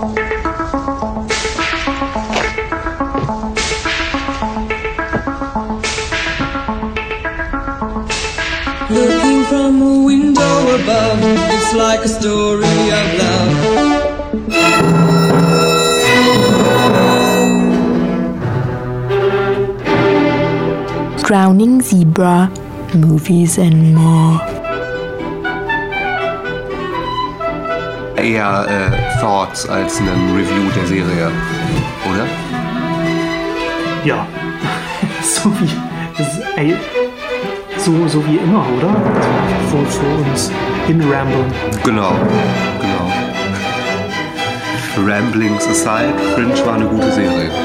Looking from a window above, it's like a story of love. Drowning Zebra, Movies and More. Eher äh, Thoughts als ein Review der Serie, oder? Ja. so wie. Das ey, so, so wie immer, oder? Vor, vor uns hinrambeln. Genau, genau. Ramblings aside, Fringe war eine gute Serie.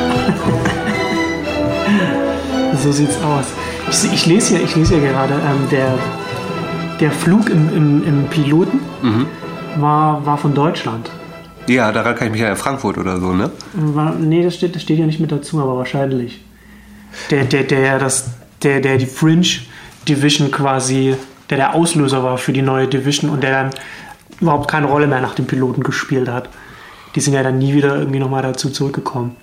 So sieht's aus. Ich, ich lese ja, ich lese ja gerade, ähm, der, der Flug im, im, im Piloten war, war von Deutschland. Ja, daran kann ich mich ja in Frankfurt oder so, ne? War, nee, das steht, das steht ja nicht mit dazu, aber wahrscheinlich. Der, der, der, das, der, der die Fringe Division quasi, der der Auslöser war für die neue Division und der dann überhaupt keine Rolle mehr nach dem Piloten gespielt hat. Die sind ja dann nie wieder irgendwie nochmal dazu zurückgekommen.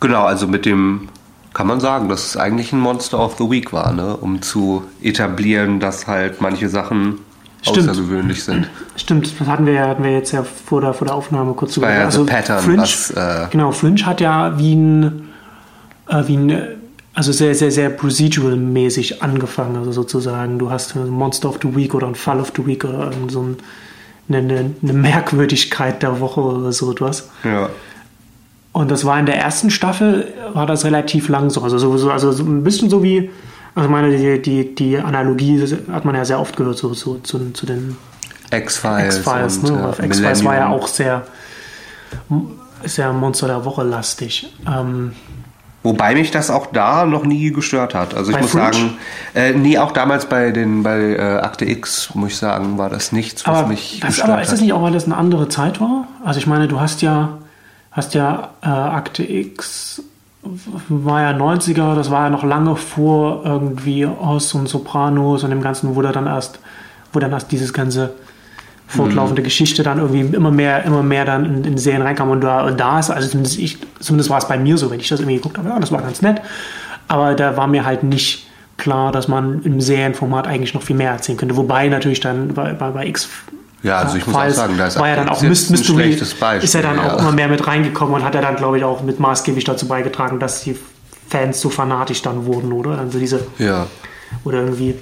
Genau, also mit dem kann man sagen, dass es eigentlich ein Monster of the Week war, ne? um zu etablieren, dass halt manche Sachen Stimmt. außergewöhnlich sind. Stimmt, das hatten wir, ja- hatten wir jetzt ja vor der, vor der Aufnahme kurz war ja Also pattern, Fringe, was, äh, genau, Fringe hat ja wie ein, äh, wie ein also sehr, sehr, sehr procedural-mäßig angefangen, also sozusagen. Du hast ein Monster of the Week oder ein Fall of the Week oder so ein, eine, eine, Merkwürdigkeit der Woche oder so etwas. Ja. Und das war in der ersten Staffel, war das relativ lang so. Also, so, so, also so ein bisschen so wie, also meine, die, die, die Analogie hat man ja sehr oft gehört, so, so zu, zu den X-Files. X-Files. Ne? äh, X-Files war ja auch sehr, sehr Monster der Woche lastig. Ähm, Wobei mich das auch da noch nie gestört hat. Also ich muss Fringe? sagen, äh, nee, auch damals bei den bei äh, Akte X, muss ich sagen, war das nichts, was aber, mich das, gestört aber ist das hat. nicht auch, weil das eine andere Zeit war? Also ich meine, du hast ja, hast ja äh, Akte X war ja 90er, das war ja noch lange vor irgendwie Oz und Sopranos und dem Ganzen, wo da dann erst, wo dann erst dieses ganze fortlaufende Mhm. Geschichte dann irgendwie immer mehr, immer mehr dann in, in Serien reinkam und da, und da ist, also zumindest, ich, zumindest war es bei mir so, wenn ich das irgendwie geguckt habe, ja, das war ganz nett, aber da war mir halt nicht klar, dass man im Serienformat eigentlich noch viel mehr erzählen könnte, wobei natürlich dann bei, bei, bei X Ja, also ich muss auch sagen, da ist war ja dann auch Myst- jetzt ein schlechtes Beispiel, ist ja dann auch ja. immer mehr mit reingekommen und hat ja dann, glaube ich, auch mit maßgeblich dazu beigetragen, dass die Fans so fanatisch dann wurden, oder? Also diese, Ja. oder irgendwie,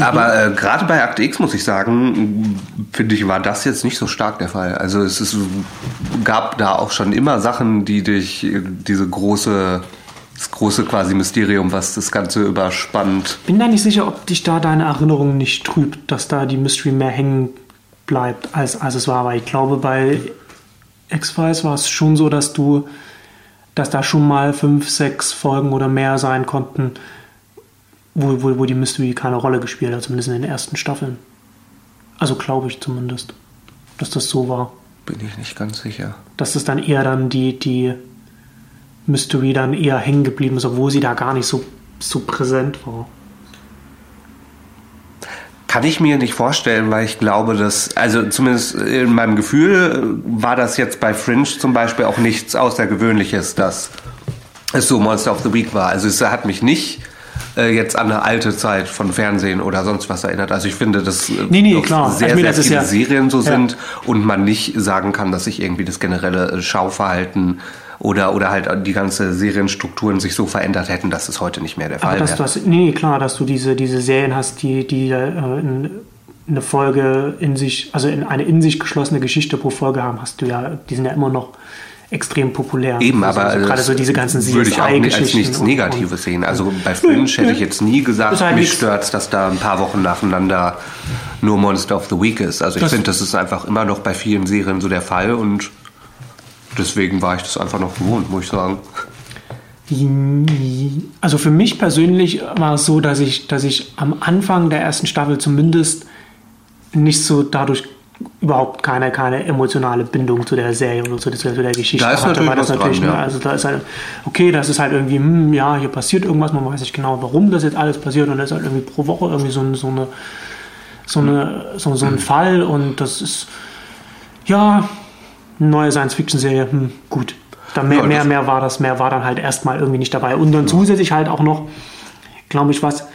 Aber äh, gerade bei Akte X muss ich sagen, finde ich, war das jetzt nicht so stark der Fall. Also es ist, gab da auch schon immer Sachen, die durch äh, diese große, das große quasi Mysterium, was das Ganze überspannt. bin da nicht sicher, ob dich da deine Erinnerung nicht trübt, dass da die Mystery mehr hängen bleibt, als, als es war. Weil ich glaube, bei X-Files war es schon so, dass du, dass da schon mal fünf, sechs Folgen oder mehr sein konnten, wo, wo, wo die Mystery keine Rolle gespielt hat, zumindest in den ersten Staffeln. Also glaube ich zumindest, dass das so war. Bin ich nicht ganz sicher. Dass das dann eher dann die, die Mystery dann eher hängen geblieben ist, obwohl sie da gar nicht so, so präsent war. Kann ich mir nicht vorstellen, weil ich glaube, dass, also zumindest in meinem Gefühl äh, war das jetzt bei Fringe zum Beispiel auch nichts Außergewöhnliches, dass es so Monster of the Week war. Also es hat mich nicht äh, jetzt an eine alte Zeit von Fernsehen oder sonst was erinnert. Also ich finde, dass äh, Nee, nee, sehr, Ich meine, sehr viele ja- Serien so Ja. sind und man nicht sagen kann, dass sich irgendwie das generelle äh, Schauverhalten oder, oder halt die ganze Serienstrukturen sich so verändert hätten, dass es heute nicht mehr der Fall wäre. nee, klar, dass du diese, diese Serien hast, die, die äh, in, eine Folge in sich, also in eine in sich geschlossene Geschichte pro Folge haben, hast du ja, die sind ja immer noch extrem populär. Eben, also, aber also gerade so diese ganzen würde ich auch nicht als nichts Negatives sehen. Also bei Fringe hätte ich jetzt nie gesagt, halt mich stört dass da ein paar Wochen nacheinander nur Monster of the Week ist. Also ich finde, das ist einfach immer noch bei vielen Serien so der Fall und deswegen war ich das einfach noch gewohnt, muss ich sagen. Also für mich persönlich war es so, dass ich, dass ich am Anfang der ersten Staffel zumindest nicht so dadurch überhaupt keine, keine emotionale Bindung zu der Serie oder zu der, zu der Geschichte Da ist natürlich Weil das was dran, natürlich, ne, ja. Also da ist halt, okay, das ist halt irgendwie, hm, ja, hier passiert irgendwas, man weiß nicht genau, warum das jetzt alles passiert und das ist halt irgendwie pro Woche irgendwie so, so eine so, eine, so, so ein Fall und das ist, ja, neue Science-Fiction-Serie, hm, gut. Dann mehr, Ja, mehr, mehr war das, mehr war dann halt erstmal irgendwie nicht dabei. Und dann zusätzlich halt auch noch, glaube ich, was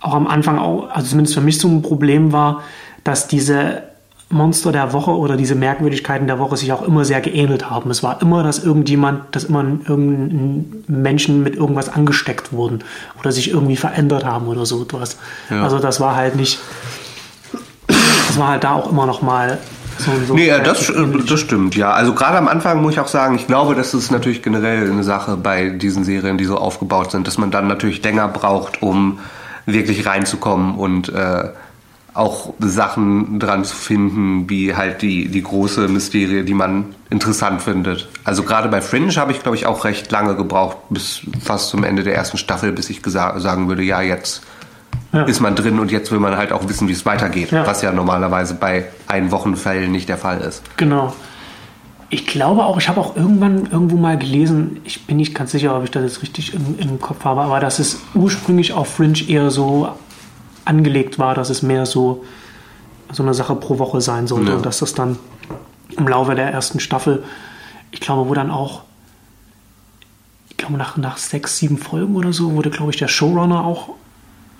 auch am Anfang auch, also zumindest für mich so ein Problem war, dass diese Monster der Woche oder diese Merkwürdigkeiten der Woche sich auch immer sehr geähnelt haben. Es war immer, dass irgendjemand, dass immer irgendein Menschen mit irgendwas angesteckt wurden oder sich irgendwie verändert haben oder so etwas. Ja. Also das war halt nicht, das war halt da auch immer noch mal so, so Nee, das, äh, das stimmt, ja. Also gerade am Anfang muss ich auch sagen, ich glaube, das ist natürlich generell eine Sache bei diesen Serien, die so aufgebaut sind, dass man dann natürlich länger braucht, um wirklich reinzukommen und äh, auch Sachen dran zu finden, wie halt die, die große Mysterie, die man interessant findet. Also gerade bei Fringe habe ich, glaube ich, auch recht lange gebraucht, bis fast zum Ende der ersten Staffel, bis ich sagen würde, ja, jetzt Ja. ist man drin und jetzt will man halt auch wissen, wie es weitergeht, Ja. was ja normalerweise bei Einwochenfällen nicht der Fall ist. Genau. Ich glaube auch, ich habe auch irgendwann irgendwo mal gelesen, ich bin nicht ganz sicher, ob ich das jetzt richtig im, im Kopf habe, aber dass es ursprünglich auf Fringe eher so angelegt war, dass es mehr so, so eine Sache pro Woche sein sollte Ja. und dass das dann im Laufe der ersten Staffel, ich glaube, wo dann auch, ich glaube, nach, nach sechs, sieben Folgen oder so wurde, glaube ich, der Showrunner auch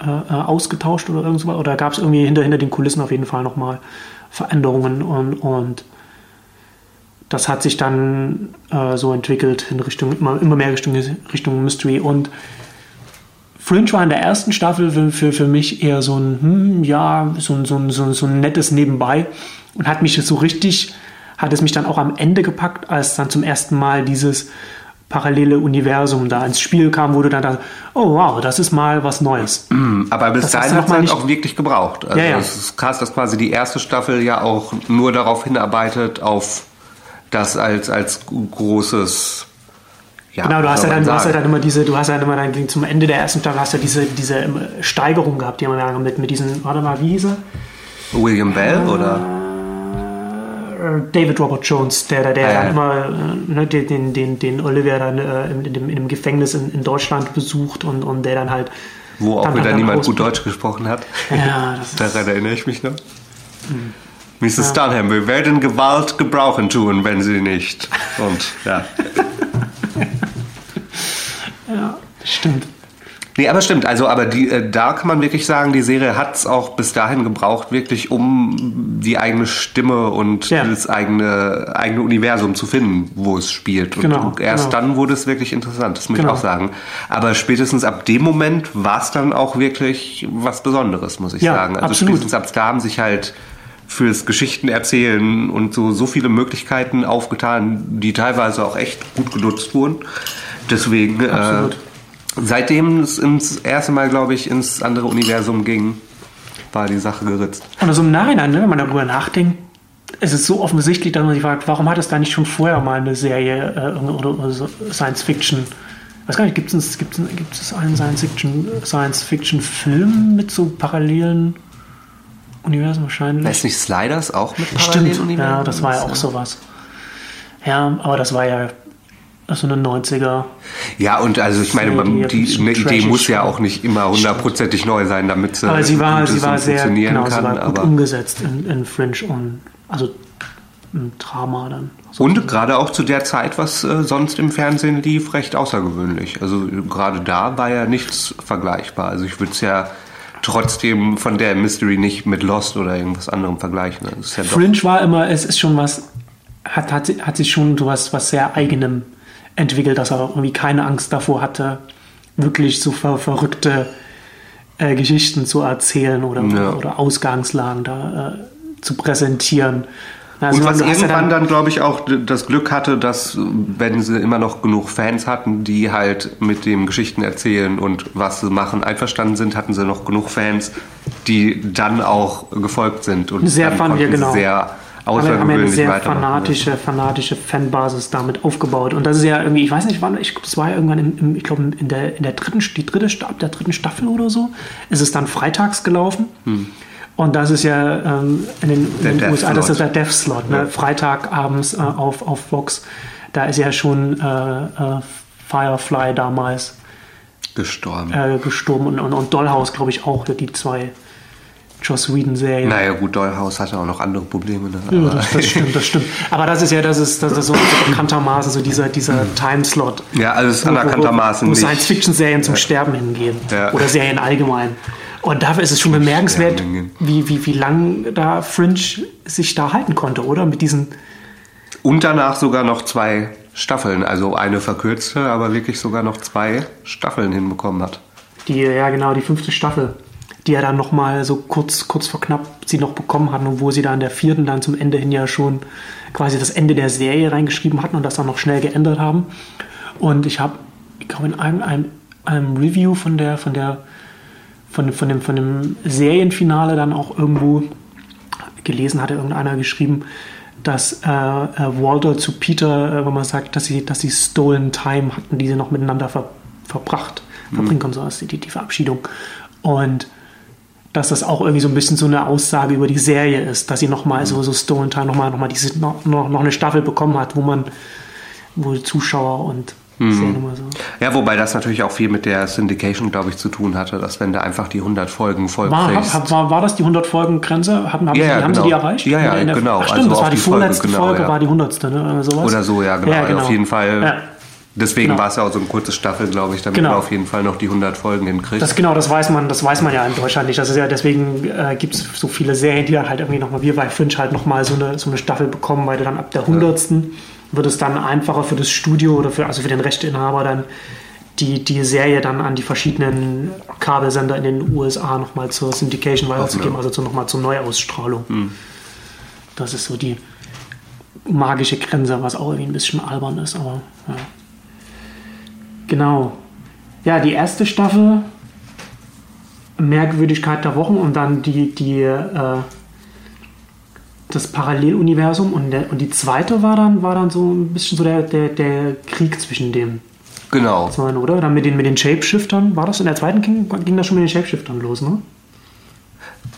äh, äh, ausgetauscht oder irgendwas. Oder gab es irgendwie hinter, hinter den Kulissen auf jeden Fall nochmal Veränderungen und, und das hat sich dann äh, so entwickelt in Richtung, immer, immer mehr Richtung, Richtung Mystery und Fringe war in der ersten Staffel für, für, für mich eher so ein, hm, ja, so ein, so, ein, so, ein, so ein nettes Nebenbei und hat mich so richtig, hat es mich dann auch am Ende gepackt, als dann zum ersten Mal dieses parallele Universum da ins Spiel kam, wo du dann dachtest, oh wow, das ist mal was Neues. Aber bis Das dahin hat es halt auch wirklich gebraucht. Also Ja, ja. es ist krass, dass quasi die erste Staffel ja auch nur darauf hinarbeitet, auf das als, als großes ja, Genau, du hast, ja dann, man du hast ja dann immer diese, du hast ja dann immer dann zum Ende der ersten Staffel hast du ja diese, diese ähm, Steigerung gehabt, die wir mit, mit diesen, warte mal, wie hieß er? William Bell oder? Äh, David Robert Jones, der, der, der Ah, ja. dann immer äh, ne, den, den, den, Olivia dann äh, in, in, in dem Gefängnis in, in Deutschland besucht und, und der dann halt. Wo auch dann- wieder dann niemand aus- gut Deutsch gesprochen hat. Ja, Daran erinnere ich mich noch. Mrs. Dunham, wir werden Gewalt gebrauchen tun, wenn sie nicht. Und ja. ja, stimmt. Nee, aber stimmt. Also, aber die, äh, da kann man wirklich sagen, die Serie hat es auch bis dahin gebraucht, wirklich um die eigene Stimme und Ja. das eigene, eigene Universum zu finden, wo es spielt. Und Genau, erst genau. dann wurde es wirklich interessant, das muss Genau. ich auch sagen. Aber spätestens ab dem Moment war es dann auch wirklich was Besonderes, muss ich Ja, sagen. Also absolut. spätestens ab da haben sich halt fürs Geschichten erzählen und so, so viele Möglichkeiten aufgetan, die teilweise auch echt gut genutzt wurden. Deswegen, äh, Absolut. Seitdem es ins erste Mal, glaube ich, ins andere Universum ging, war die Sache geritzt. Und also im Nachhinein, ne, wenn man darüber nachdenkt, es ist so offensichtlich, dass man sich fragt, warum hat es da nicht schon vorher mal eine Serie äh, oder, oder so Science Fiction? Ich weiß gar nicht, gibt es gibt's, gibt's einen Science Fiction, Science Fiction Film mit so parallelen Universen wahrscheinlich? Ist nicht Sliders auch mit Stimmt, Paralleluniversen? ja, das war ja auch sowas. Ja, aber das war ja so eine 90er. Ja, und also ich meine, die man, die, bisschen eine Idee muss ja auch nicht immer hundertprozentig neu sein, damit sie, Aber sie war, sie war sehr funktionieren genau, sie kann. war gut umgesetzt in, in Fringe und also ein Drama dann. und gerade auch zu der Zeit, was äh, sonst im Fernsehen lief, recht außergewöhnlich. Also gerade da war ja nichts vergleichbar. Also ich würde es ja trotzdem von der Mystery nicht mit Lost oder irgendwas anderem vergleichen. Ja Fringe war immer, es ist schon was, hat, hat, hat sich schon so was, was sehr eigenem entwickelt, dass er irgendwie keine Angst davor hatte, wirklich so ver, verrückte äh, Geschichten zu erzählen oder, Ja. oder Ausgangslagen da äh, zu präsentieren. Also und was irgendwann dann, glaube ich, auch das Glück hatte, dass, wenn sie immer noch genug Fans hatten, die halt mit dem Geschichten erzählen und was sie machen einverstanden sind, hatten sie noch genug Fans, die dann auch gefolgt sind. Und Sehr dann fan- ja, konnten sie genau. sehr haben wir- haben eine außergewöhnlich sehr fanatische, fanatische Fanbasis damit aufgebaut. Und das ist ja irgendwie, ich weiß nicht wann, ich glaube, es war ja irgendwann im, im, ich glaube, in der, in der dritten, die dritte, ab der dritten Staffel oder so, ist es dann freitags gelaufen. Und das ist ja ähm, in den, in Hm. Den USA, das ist der Death Slot, ne? Ja. Freitagabends äh, auf, auf Fox. Da ist ja schon äh, äh, Firefly damals Gestorben. äh, gestorben und, und, und Dollhouse, glaube ich, auch, die zwei Joss Whedon-Serie. Naja, gut, Dollhouse hatte auch noch andere Probleme. Ne? Ja, das, das stimmt, das stimmt. Aber das ist ja, das ist, das ist so bekanntermaßen so dieser, dieser Timeslot. ja, wo- wo- anerkanntermaßen Wo nicht. Science-Fiction-Serien zum Sterben hingehen. Ja. Oder Serien allgemein. Und dafür ist es schon bemerkenswert, wie, wie, wie lang da Fringe sich da halten konnte, oder? Mit diesen. Und danach sogar noch zwei Staffeln. Also eine verkürzte, aber wirklich sogar noch zwei Staffeln hinbekommen hat. Die, ja, genau, die fünfte Staffel, die ja dann nochmal so kurz, kurz vor knapp sie noch bekommen hatten und wo sie da in der vierten dann zum Ende hin ja schon quasi das Ende der Serie reingeschrieben hatten und das dann noch schnell geändert haben. Und ich habe, ich glaube, in einem, einem, einem Review von der, von der, von, von, dem, von dem Serienfinale dann auch irgendwo gelesen, hatte irgendeiner geschrieben, dass äh, äh, Walter zu Peter, äh, wenn man sagt, dass sie, dass sie Stolen Time hatten, die sie noch miteinander ver verbracht, verbringen konnten, so als die, die Verabschiedung. Und dass das auch irgendwie so ein bisschen so eine Aussage über die Serie ist, dass sie nochmal so, so Stolen Time nochmal noch mal diese, noch, noch noch eine Staffel bekommen hat, wo man, wo die Zuschauer und immer so. Ja, wobei das natürlich auch viel mit der Syndication, glaube ich, zu tun hatte, dass wenn du einfach die 100 Folgen voll War, hab, war, war das die 100-Folgen-Grenze? Haben, haben, Ja, sie, ja, haben sie genau. die erreicht? Ja, ja, der- genau. Ach, stimmt, Also das war die die Folge, vorletzte genau, Folge, ja. war die 100. Ne? Oder sowas. Oder so, ja, genau. Ja, Also auf jeden Fall. Ja. Deswegen Genau. war es ja auch so eine kurze Staffel, glaube ich, damit Genau. man auf jeden Fall noch die 100 Folgen hinkriegt. Das genau, das weiß man, das weiß man ja in Deutschland nicht. Das ist ja deswegen äh, gibt es so viele Serien, die dann halt irgendwie nochmal, wir bei Fringe halt nochmal so eine, so eine Staffel bekommen, weil dann ab der hundertsten wird es dann einfacher für das Studio oder für, also für den Rechteinhaber dann die, die Serie dann an die verschiedenen Kabelsender in den USA nochmal zur Syndication weiterzugeben, also zu, nochmal zur Neuausstrahlung. Das ist so die magische Grenze, was auch irgendwie ein bisschen albern ist, aber ja. Genau. Ja, die erste Staffel, Merkwürdigkeit der Wochen und dann die, die, äh, das Paralleluniversum und, der, und die zweite war dann, war dann so ein bisschen so der, der, der Krieg zwischen den genau. zwei, oder? Dann mit den, mit den Shapeshiftern, war das in der zweiten ging, ging das schon mit den Shapeshiftern los, ne?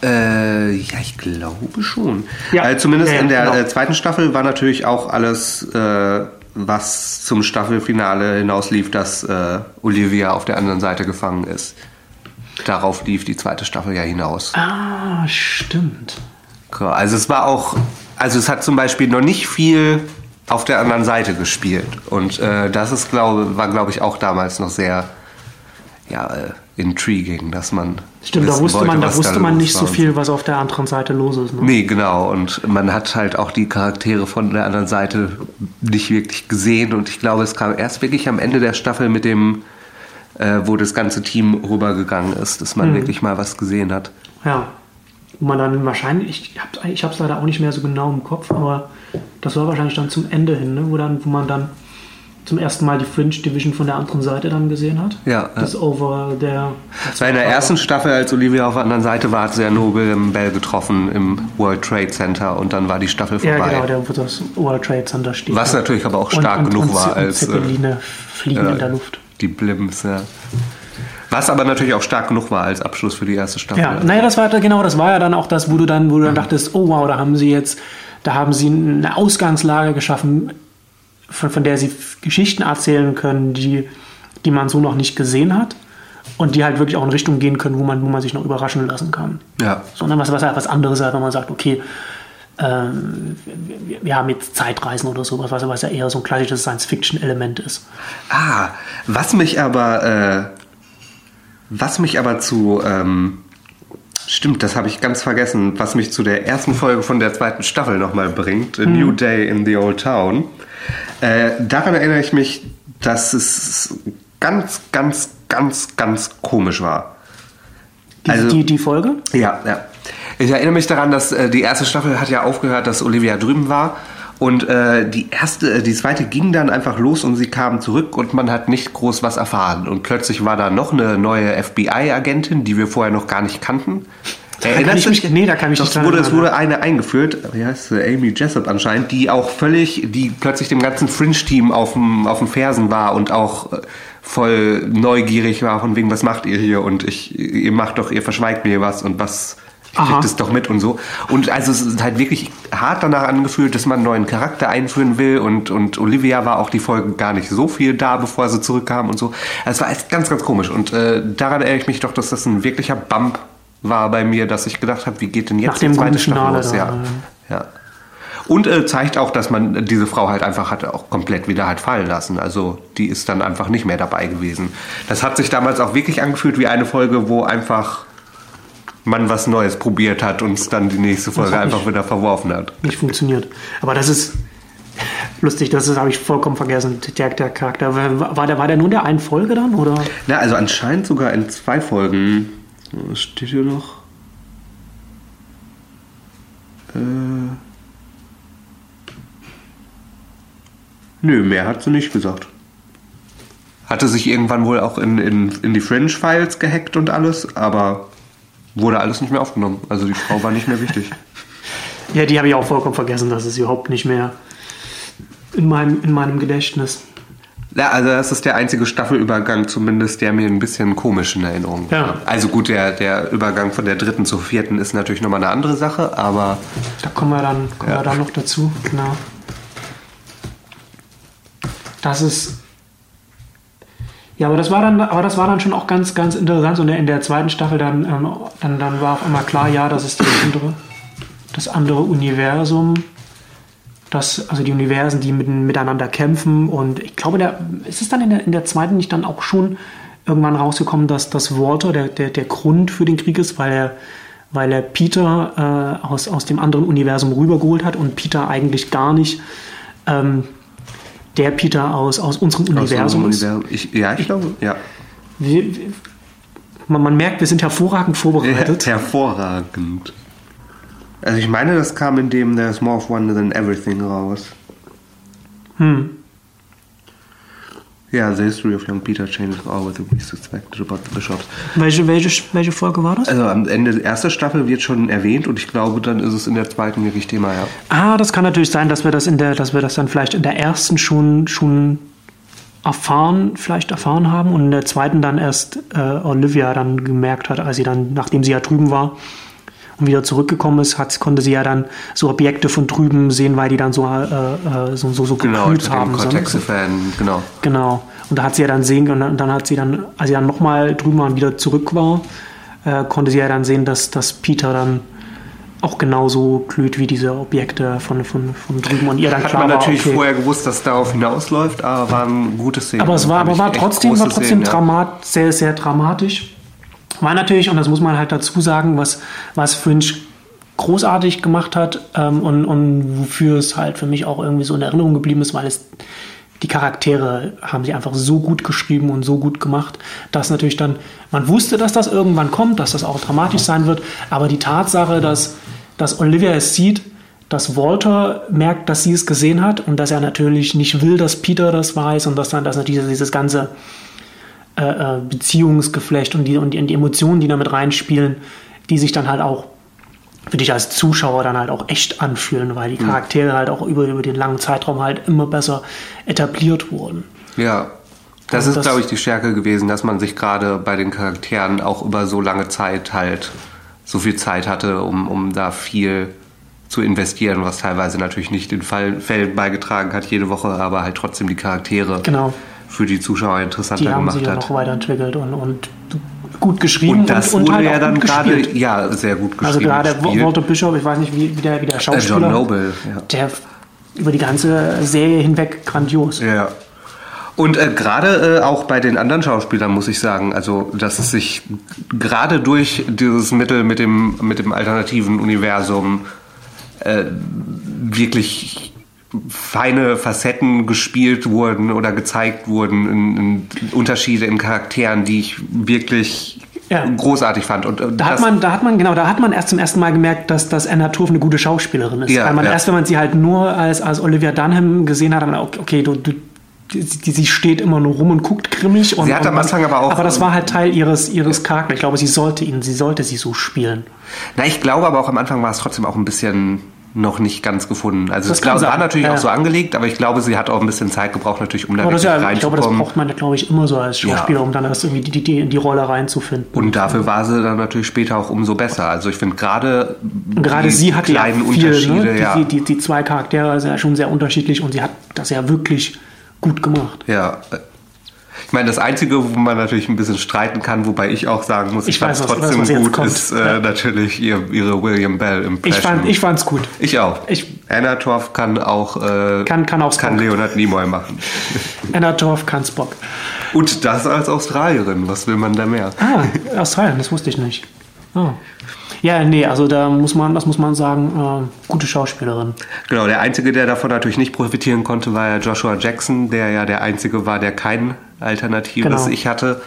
Äh, ja, ich glaube schon. Ja. Äh, zumindest Ja, ja, in der genau. äh, zweiten Staffel war natürlich auch alles, äh, was zum Staffelfinale hinauslief, dass äh, Olivia auf der anderen Seite gefangen ist. Darauf lief die zweite Staffel ja hinaus. Ah, stimmt. Also es war auch, also es hat zum Beispiel noch nicht viel auf der anderen Seite gespielt. Und äh, das ist, glaube, war, glaube ich, auch damals noch sehr ja, äh, intriguing, dass man. Stimmt, da wusste wollte, man, da wusste man los nicht war so und viel, was auf der anderen Seite los ist. Ne? Nee, genau. Und man hat halt auch die Charaktere von der anderen Seite nicht wirklich gesehen. Und ich glaube, es kam erst wirklich am Ende der Staffel mit dem, äh, wo das ganze Team rübergegangen ist, dass Mhm. man wirklich mal was gesehen hat. Ja. Wo man dann wahrscheinlich, ich habe ich es leider auch nicht mehr so genau im Kopf, aber das war wahrscheinlich dann zum Ende hin, ne? wo, dann, wo man dann zum ersten Mal die Fringe Division von der anderen Seite dann gesehen hat. Ja, Das Over der. In der ersten Staffel, als Olivia auf der anderen Seite war, hat sie ja Nobel im Bell getroffen im World Trade Center und dann war die Staffel Ja, vorbei. genau, der, wo das World Trade Center steht. Was natürlich aber auch Und- stark und, genug und, war und als äh, Zeppeline fliegen äh, in der Luft. die Blimps. Ja. Was aber natürlich auch stark genug war als Abschluss für die erste Staffel. Ja, naja, das war genau, das war ja dann auch das, wo du dann, wo du dann dachtest, oh wow, da haben sie jetzt, da haben sie eine Ausgangslage geschaffen, von, von der sie Geschichten erzählen können, die, die man so noch nicht gesehen hat und die halt wirklich auch in Richtung gehen können, wo man, wo man sich noch überraschen lassen kann. ja. Sondern was, was etwas anderes, als wenn man sagt, okay, ähm, wir, haben jetzt Zeitreisen oder sowas, was, was ja eher so ein klassisches Science-Fiction-Element ist. Ah, was mich aber, äh, was mich aber zu, ähm, stimmt, das habe ich ganz vergessen, was mich zu der ersten Folge von der zweiten Staffel nochmal bringt, A New Day in the Old Town. Äh, daran erinnere ich mich, dass es ganz, ganz, ganz, ganz komisch war. Die, Also- die, die Folge? Ja, ja. Ich erinnere mich daran, dass äh, die erste Staffel hat ja aufgehört, dass Olivia drüben war. Und äh, die erste, äh, die zweite ging dann einfach los und sie kam zurück und man hat nicht groß was erfahren. Und plötzlich war da noch eine neue FBI-Agentin, die wir vorher noch gar nicht kannten. Kann ich mich- nee, da kann ich das dran wurde, Es wurde eine eingeführt, wie heißt sie? Amy Jessup anscheinend, die auch völlig, die plötzlich dem ganzen Fringe-Team auf dem, auf dem Fersen war und auch äh, voll neugierig war von wegen, was macht ihr hier und ich, ihr macht doch, ihr verschweigt mir was und was, ich Aha. kriegt es doch mit und so. Und also es ist halt wirklich hart danach angefühlt, dass man einen neuen Charakter einführen will und, und Olivia war auch die Folge gar nicht so viel da, bevor sie zurückkam und so. Es war echt ganz, ganz komisch und äh, daran erinnere ich mich doch, dass das ein wirklicher Bump war bei mir, dass ich gedacht habe, wie geht denn jetzt Nach die zweite Staffel los? Ja. ja. Und äh, zeigt auch, dass man diese Frau halt einfach hat auch komplett wieder halt fallen lassen. Also die ist dann einfach nicht mehr dabei gewesen. Das hat sich damals auch wirklich angefühlt wie eine Folge, wo einfach man was Neues probiert hat und es dann die nächste Folge einfach nicht- wieder verworfen hat. nicht funktioniert. Aber das ist lustig, das habe ich vollkommen vergessen. Der, der Charakter. War war der, war der nur in der einen Folge dann? Oder? Na, also anscheinend sogar in zwei Folgen. Was steht hier noch? Äh. Nö, mehr hat sie nicht gesagt. Hatte sich irgendwann wohl auch in, in, in die Fringe-Files gehackt und alles, aber wurde alles nicht mehr aufgenommen. Also die Frau war nicht mehr wichtig. Ja, die habe ich auch vollkommen vergessen. Das ist überhaupt nicht mehr in meinem, in meinem Gedächtnis. Ja, also das ist der einzige Staffelübergang zumindest, der mir ein bisschen komisch in Erinnerung Ja. war. Also gut, der, der Übergang von der dritten zur vierten ist natürlich nochmal eine andere Sache, aber Da kommen wir dann, kommen Ja. wir dann noch dazu. Genau. Das ist. Ja, aber das war dann, aber das war dann schon auch ganz, ganz interessant. Und in der zweiten Staffel dann, ähm, dann, dann war auf einmal klar, ja, das ist das andere, das andere Universum. Das, also die Universen, die mit, miteinander kämpfen. Und ich glaube, der, ist es dann in der, in der zweiten nicht dann auch schon irgendwann rausgekommen, dass das Walter der, der, der Grund für den Krieg ist, weil er, weil er Peter äh, aus, aus dem anderen Universum rübergeholt hat und Peter eigentlich gar nicht ähm, der Peter aus, aus unserem aus Universum unserem ist. Universum. Ich, ja, ich glaube, ja. Wir, wir, man, man merkt, wir sind hervorragend vorbereitet. Hervorragend. Also ich meine, das kam in dem There's More of Wonder Than Everything raus. Hm. Ja, The History of Young Peter changes all what we suspected about the bishops. Welche, welche, welche Folge war das? Also am Ende der ersten Staffel wird schon erwähnt und ich glaube, dann ist es in der zweiten wirklich Thema, ja. Ah, das kann natürlich sein, dass wir das in der, dass wir das dann vielleicht in der ersten schon, schon erfahren, vielleicht erfahren haben und in der zweiten dann erst äh, Olivia dann gemerkt hat, als sie dann, nachdem sie ja drüben war und wieder zurückgekommen ist, hat, konnte sie ja dann so Objekte von drüben sehen, weil die dann so, äh, äh, so, so, so Genau, gekühlt haben. ne? Cortex-Fan, genau. Genau. Und da hat sie ja dann sehen, und dann, dann hat sie dann, als sie dann nochmal drüben war und wieder zurück war, äh, konnte sie ja dann sehen, dass, dass Peter dann auch genauso glüht wie diese Objekte von, von, von drüben und ihr dann Hat man war, natürlich okay. vorher gewusst, dass es darauf hinausläuft, aber waren gute Szenen. Aber es war, aber war trotzdem, war trotzdem Szenen, ja. dramat, sehr, sehr dramatisch. War natürlich, und das muss man halt dazu sagen, was, was Fringe großartig gemacht hat ähm, und, und wofür es halt für mich auch irgendwie so in Erinnerung geblieben ist, weil es die Charaktere haben sie einfach so gut geschrieben und so gut gemacht, dass natürlich dann, man wusste, dass das irgendwann kommt, dass das auch dramatisch sein wird, aber die Tatsache, dass, dass Olivia es sieht, dass Walter merkt, dass sie es gesehen hat und dass er natürlich nicht will, dass Peter das weiß und dass dann dass natürlich dieses ganze äh, äh, Beziehungsgeflecht und die, und, die, und die Emotionen, die damit reinspielen, die sich dann halt auch für dich als Zuschauer dann halt auch echt anfühlen, weil die Charaktere halt auch über, über den langen Zeitraum halt immer besser etabliert wurden. Ja. Das Und ist, glaube ich, die Stärke gewesen, dass man sich gerade bei den Charakteren auch über so lange Zeit halt so viel Zeit hatte, um, um da viel zu investieren, was teilweise natürlich nicht den Fall, Fällen beigetragen hat jede Woche, aber halt trotzdem die Charaktere Genau. Für die Zuschauer Die interessanter haben sich gemacht ja hat. noch weiterentwickelt und, und gut geschrieben Und das und, und wurde halt ja dann gerade ja sehr gut geschrieben. Also gerade. Walter Bishop, ich weiß nicht, wie, wie, der, wie der äh, Schauspieler, John Noble, ja. der über die ganze Serie hinweg grandios. Ja. Und äh, gerade äh, auch bei den anderen Schauspielern muss ich sagen, also dass es sich gerade durch dieses Mittel mit dem mit dem alternativen Universum äh, wirklich feine Facetten gespielt wurden oder gezeigt wurden, in, in Unterschiede in Charakteren, die ich wirklich Ja. großartig fand. Und, äh, Da hat man, da hat man, genau, da hat man erst zum ersten Mal gemerkt, dass, dass Anna Torf eine gute Schauspielerin ist. Ja, Weil man ja. erst, wenn man sie halt nur als, als Olivia Dunham gesehen hat, hat man okay, du, du, die, sie steht immer nur rum und guckt grimmig. Und, Sie hat am Anfang aber auch- Aber das war halt Teil ihres, ihres Charakters. Ich glaube, sie sollte ihn, sie sollte sie so spielen. Na, ich glaube aber auch am Anfang war es trotzdem auch ein bisschen noch nicht ganz gefunden. Also Das es kann glaub, war natürlich ja. auch so angelegt, aber ich glaube, sie hat auch ein bisschen Zeit gebraucht natürlich, um da Aber das, ja, ich glaube, das reinzukommen. braucht man, glaube ich, immer so als Schauspieler, Ja. um dann erst irgendwie die, die, die, die Rolle reinzufinden. Und dafür war sie dann natürlich später auch umso besser. Also ich finde gerade gerade sie hat ja kleinen viel, Unterschiede, ne? ja. die, die, die, die zwei Charaktere sind ja schon sehr unterschiedlich und sie hat das ja wirklich gut gemacht. ja. Ich meine, das Einzige, wo man natürlich ein bisschen streiten kann, wobei ich auch sagen muss, ich, Ich fand es trotzdem was gut, kommt. ist äh, Ja. natürlich ihr, ihre William Bell Impression. Ich fand ich fand's gut. Ich auch. Ich- Anna Torf kann auch, äh, Kann- kann auch kann Spock. Leonard Nimoy machen. Anna Torf kann Spock. Und das als Australierin, was will man da mehr? Ah, Australien, das wusste ich nicht. Ah. Ja, nee, also da muss man, das muss man sagen, äh, gute Schauspielerin. Genau, der Einzige, der davon natürlich nicht profitieren konnte, war ja Joshua Jackson, der ja der Einzige war, der kein alternatives Genau. Ich hatte.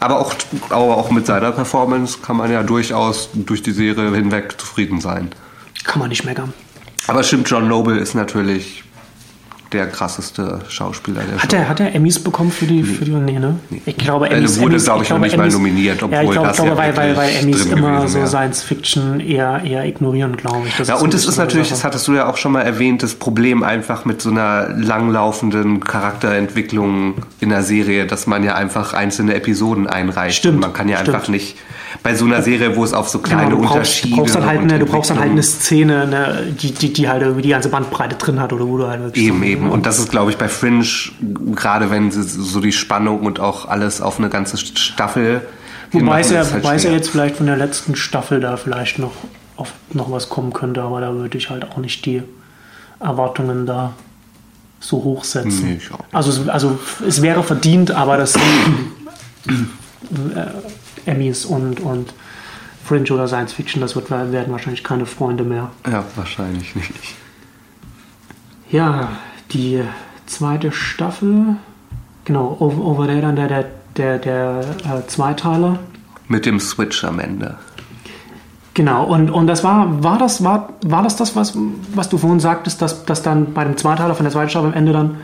Aber auch, aber auch mit seiner Performance kann man ja durchaus durch die Serie hinweg zufrieden sein. Kann man nicht meckern. Aber stimmt, John Noble ist natürlich der krasseste Schauspieler der Hat Show. er, hat er Emmys bekommen für die, für die, nee, ne? Ich glaube, Er Emmys, wurde, Emmys- glaube ich, noch nicht mal nominiert, ja, ich obwohl glaube, das glaube ja weil, weil, weil Emmys immer gewesen so wäre. Science Fiction eher, eher ignorieren, glaube ich. Das Ja, und es ist natürlich, das hattest du ja auch schon mal erwähnt, das Problem einfach mit so einer langlaufenden Charakterentwicklung in der Serie, dass man ja einfach einzelne Episoden einreicht. Stimmt, Und man kann ja stimmt. einfach nicht bei so einer Serie, wo es auf so kleine Genau, du brauchst, Unterschiede du brauchst dann halt eine, du brauchst dann halt eine Szene, ne, die, die, die halt irgendwie die ganze Bandbreite drin hat oder wo du halt wirklich Eben, so, eben. Und das ist, glaube ich, bei Fringe, gerade wenn sie so die Spannung und auch alles auf eine ganze Staffel Wobei es ja, halt ja jetzt vielleicht von der letzten Staffel da vielleicht noch auf noch was kommen könnte, aber da würde ich halt auch nicht die Erwartungen da so hoch setzen. Nee, ich auch nicht. also, es- also es wäre verdient, aber das äh, Emmys und, und Fringe oder Science Fiction, das wird, werden wahrscheinlich keine Freunde mehr. Ja, wahrscheinlich nicht. Ja, die zweite Staffel, genau, over, there dann der, der, der, der äh, Zweiteiler. Mit dem Switch am Ende. Genau, und, und das war, war das, war, war das das, was, was du vorhin sagtest, dass, dass dann bei dem Zweiteiler von der zweiten Staffel am Ende dann,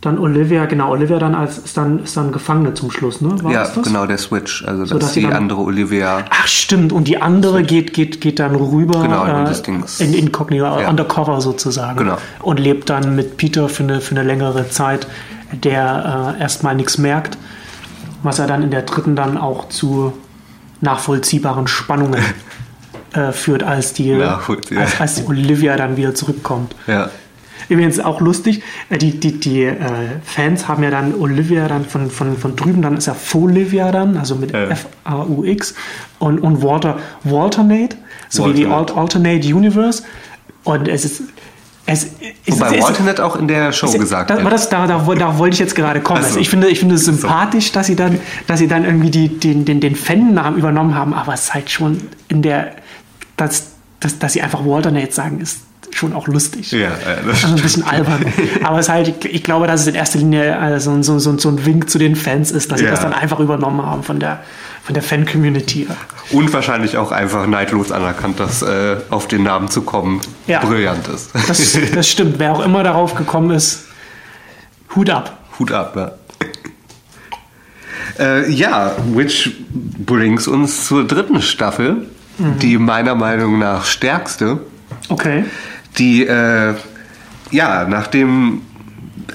dann Olivia, genau, Olivia dann als, ist dann, ist dann Gefangene zum Schluss, ne? War ja, genau, der Switch. Also, So, dass die dann- andere Olivia Ach, stimmt, und die andere geht, geht, geht dann rüber Genau, äh, in Inkognito, Ja. undercover sozusagen. Genau. Und lebt dann mit Peter für eine, für eine längere Zeit, der äh, erstmal nichts merkt, was er dann in der dritten dann auch zu nachvollziehbaren Spannungen äh, führt, als die, Nachvollziehbar. als, als die Olivia dann wieder zurückkommt. Ja. Übrigens auch lustig, äh, die, die, die äh, Fans haben ja dann Olivia dann von, von, von drüben, dann ist ja Folivia dann, also mit Ja. F-A-U-X und, und Walter, Walternate, so wie die. Alt Alternate Universe. Und es ist. Es, es, Wobei es, Walternet auch in der Show es, gesagt da, das, da, da, da wollte ich jetzt gerade kommen. Ach so. Also ich finde, ich finde es sympathisch, dass sie dann, dass sie dann irgendwie die, den, den, den Fan-Namen übernommen haben, aber es ist halt schon in der, dass, dass, dass sie einfach Walternate sagen, ist schon auch lustig. Ja, das also ein bisschen albern. Aber es ist halt, ich, glaube, dass es in erster Linie also so, so, so ein Wink zu den Fans ist, dass sie Ja. das dann einfach übernommen haben von der, von der Fan-Community. Und wahrscheinlich auch einfach neidlos anerkannt, dass äh, auf den Namen zu kommen Ja. brillant ist. Das, das stimmt. Wer auch immer darauf gekommen ist, Hut ab. Hut ab, ja. Äh, ja, which brings uns zur dritten Staffel, Mhm. die meiner Meinung nach stärkste. Okay. Die, äh, ja, nachdem,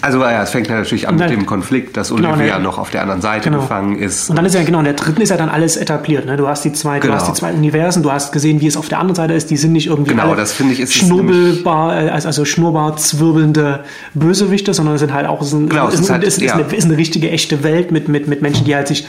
also ja, es fängt natürlich an mit dem Konflikt, dass Genau, Olivia ne. noch auf der anderen Seite Genau. gefangen ist. Und dann ist ja genau, in der dritten ist ja dann alles etabliert. Ne? Du hast die zwei, Genau. du hast die zwei Universen, du hast gesehen, wie es auf der anderen Seite ist. Die sind nicht irgendwie Genau, das finde ich, ist es schnurbelbar, äh, also, schnurrbart zwirbelnde Bösewichte, sondern es sind halt auch es ist, ein, Genau, es ist, halt- ist, ist, ja. eine, ist eine richtige echte Welt mit, mit, mit Menschen, die halt sich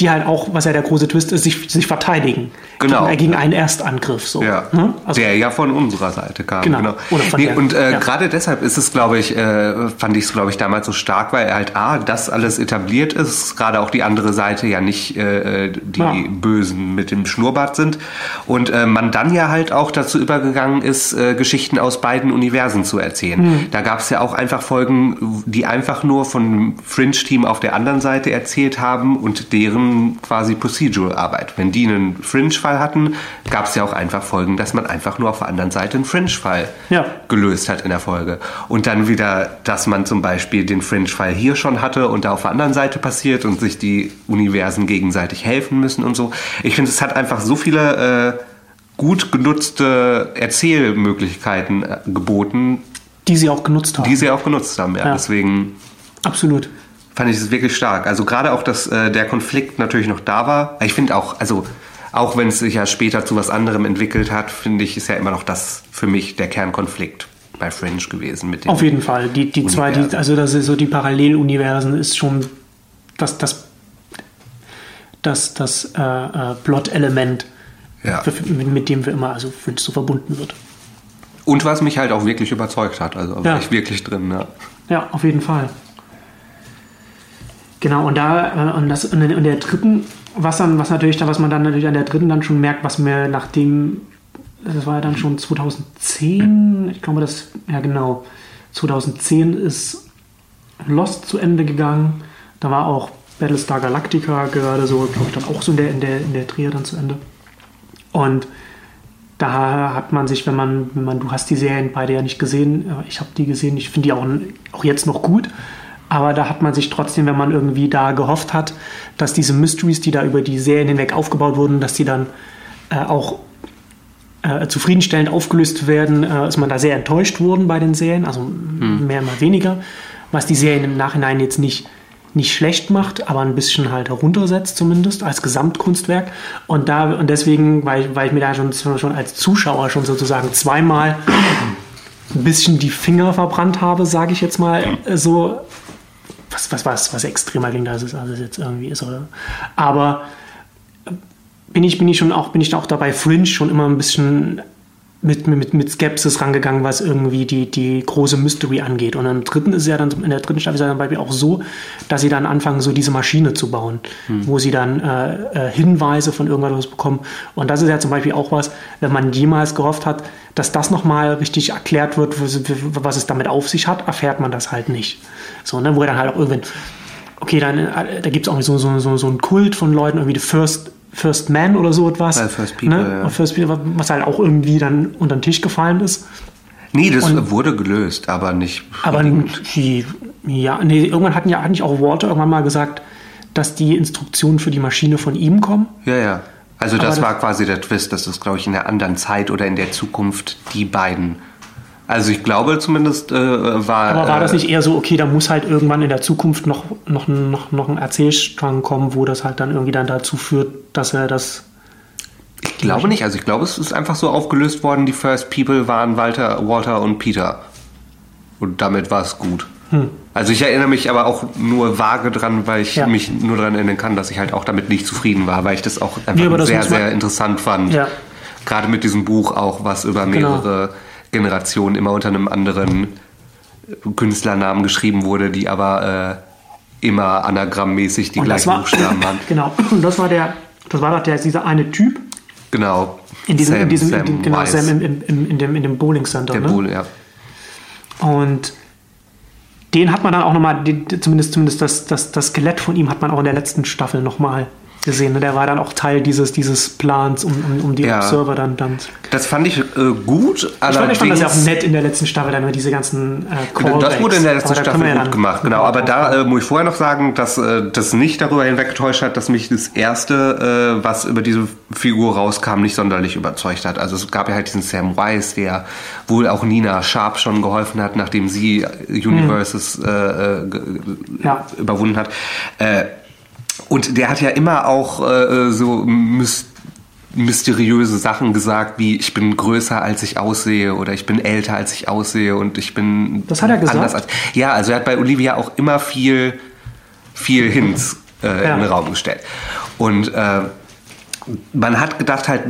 die halt auch, was ja der große Twist ist, sich, sich verteidigen. Genau. Gegen, gegen einen Erstangriff. So. Ja, Ne? Also, der ja von unserer Seite kam. Genau. Genau. Oder von nee, der- und äh, ja. gerade deshalb ist es, glaube ich, äh, fand ich es, glaube ich, damals so stark, weil halt A, das alles etabliert ist, gerade auch die andere Seite ja nicht äh, die Ja. Bösen mit dem Schnurrbart sind. Und äh, man dann ja halt auch dazu übergegangen ist, äh, Geschichten aus beiden Universen zu erzählen. Hm. Da gab es ja auch einfach Folgen, die einfach nur von Fringe-Team auf der anderen Seite erzählt haben und deren quasi Procedural-Arbeit. Wenn die einen Fringe-Fall hatten, gab es ja auch einfach Folgen, dass man einfach nur auf der anderen Seite einen Fringe-Fall Ja. gelöst hat in der Folge. Und dann wieder, dass man zum Beispiel den Fringe-Fall hier schon hatte und da auf der anderen Seite passiert und sich die Universen gegenseitig helfen müssen und so. Ich finde, es hat einfach so viele äh, gut genutzte Erzählmöglichkeiten äh, geboten, die sie auch genutzt haben. die sie auch genutzt haben. Ja. Ja. Deswegen Absolut. Fand ich es wirklich stark. Also gerade auch, dass äh, der Konflikt natürlich noch da war. Ich finde auch, also auch wenn es sich ja später zu was anderem entwickelt hat, finde ich, ist ja immer noch das für mich der Kernkonflikt bei Fringe gewesen mit. Auf jeden Fall. Die, die zwei, die, also das ist so die Paralleluniversen ist schon das, das, das, das äh, äh, Plot-Element, Ja. mit, dem wir immer, also Fringe so verbunden wird. Und was mich halt auch wirklich überzeugt hat. Also war Ja. ich wirklich drin. Ja. Ja, auf jeden Fall. Genau, und da, äh, und das, und in der dritten, was dann, was natürlich dann, was man dann natürlich an der dritten dann schon merkt, was mir nachdem, das war ja dann schon 2010, ich glaube das, ja genau, 2010 ist Lost zu Ende gegangen, da war auch Battlestar Galactica gerade so, glaube ich, dann auch so in der, in der, in der Drehe dann zu Ende. Und da hat man sich, wenn man, wenn man, du hast die Serien beide ja nicht gesehen, äh, ich habe die gesehen, ich finde die auch, auch jetzt noch gut, aber da hat man sich trotzdem, wenn man irgendwie da gehofft hat, dass diese Mysteries, die da über die Serien hinweg aufgebaut wurden, dass die dann äh, auch äh, zufriedenstellend aufgelöst werden, äh, ist man da sehr enttäuscht worden bei den Serien, also mehr mal weniger, was die Serien im Nachhinein jetzt nicht nicht schlecht macht, aber ein bisschen halt heruntersetzt zumindest als Gesamtkunstwerk. Und da und deswegen, weil, ich- weil ich mir da schon, schon als Zuschauer schon sozusagen zweimal ein bisschen die Finger verbrannt habe, sage ich jetzt mal so, was, was, was, was extremer klingt, als es, als es jetzt irgendwie ist. Oder? Aber äh, bin ich, bin ich schon auch, bin ich auch dabei Fringe schon immer ein bisschen mit, mit, mit Skepsis rangegangen, was irgendwie die, die große Mystery angeht. Und im dritten ist ja dann, in der dritten Staffel ist ja dann bei mir auch so, dass sie dann anfangen, so diese Maschine zu bauen, wo sie dann äh, äh, Hinweise von irgendwas bekommen. Und das ist ja zum Beispiel auch was, wenn man jemals gehofft hat, dass das nochmal richtig erklärt wird, was, es damit auf sich hat, erfährt man das halt nicht. So, ne, wo er dann halt auch irgendwann, okay, dann, äh, da gibt es auch so, so, so, so einen Kult von Leuten, irgendwie The First, First Man oder so etwas. Ja, First People, ne? ja. First People, was halt auch irgendwie dann unter den Tisch gefallen ist. Nee, das Und- wurde gelöst, aber nicht. Aber die, ja, nee, irgendwann hatten ja nicht auch Walter irgendwann mal gesagt, dass die Instruktionen für die Maschine von ihm kommen. Ja, ja. Also das, das- war quasi der Twist, dass es, glaube ich, in der anderen Zeit oder in der Zukunft die beiden. Also ich glaube zumindest äh, war. Aber war das äh, nicht eher so, okay, da muss halt irgendwann in der Zukunft noch, noch, ein- noch, noch ein Erzählstrang kommen, wo das halt dann irgendwie dann dazu führt, dass er das. Ich glaube nicht. Also ich glaube, es ist einfach so aufgelöst worden. Die First People waren Walter, Walter und Peter. Und damit war es gut. Hm. Also ich erinnere mich aber auch nur vage dran, weil ich Ja. mich nur daran erinnern kann, dass ich halt auch damit nicht zufrieden war, weil ich das auch einfach Nee, das sehr, sehr interessant fand. Ja. Gerade mit diesem Buch auch, was über Genau. Generationen immer unter einem anderen Künstlernamen geschrieben wurde, die aber äh, immer anagrammmäßig die Und gleichen war, Buchstaben waren. genau, und das war der, das war doch der, dieser eine Typ Genau. in diesem, Sam- in diesem, Sam in dem, genau, Weiss. Sam im, im, in dem, in dem Bowling Center. Der ne? Bull, ja. Und den hat man dann auch nochmal, zumindest, zumindest das, das, das Skelett von ihm hat man auch in der letzten Staffel nochmal gesehen. Ne? Der war dann auch Teil dieses, dieses Plans, um, um, um die Ja. Observer dann, dann. Das fand ich äh, gut. Ich fand, ich fand das ja auch nett in der letzten Staffel, dann diese ganzen äh, Genau, Das wurde in der letzten Staffel ja gut gemacht, genau. Aber da äh, muss ich vorher noch sagen, dass äh, das nicht darüber hinweggetäuscht hat, dass mich das erste, äh, was über diese Figur rauskam, nicht sonderlich überzeugt hat. Also es gab ja halt diesen Sam Weiss, der wohl auch Nina Sharp schon geholfen hat, nachdem sie Universes äh, äh, ge- Ja. überwunden hat. Äh, und der hat ja immer auch äh, so mys mysteriöse Sachen gesagt, wie ich bin größer als ich aussehe oder ich bin älter als ich aussehe und ich bin Das hat er gesagt? anders als ja, also er hat bei Olivia auch immer viel viel Hints äh, Ja. in den Raum gestellt und äh, man hat gedacht halt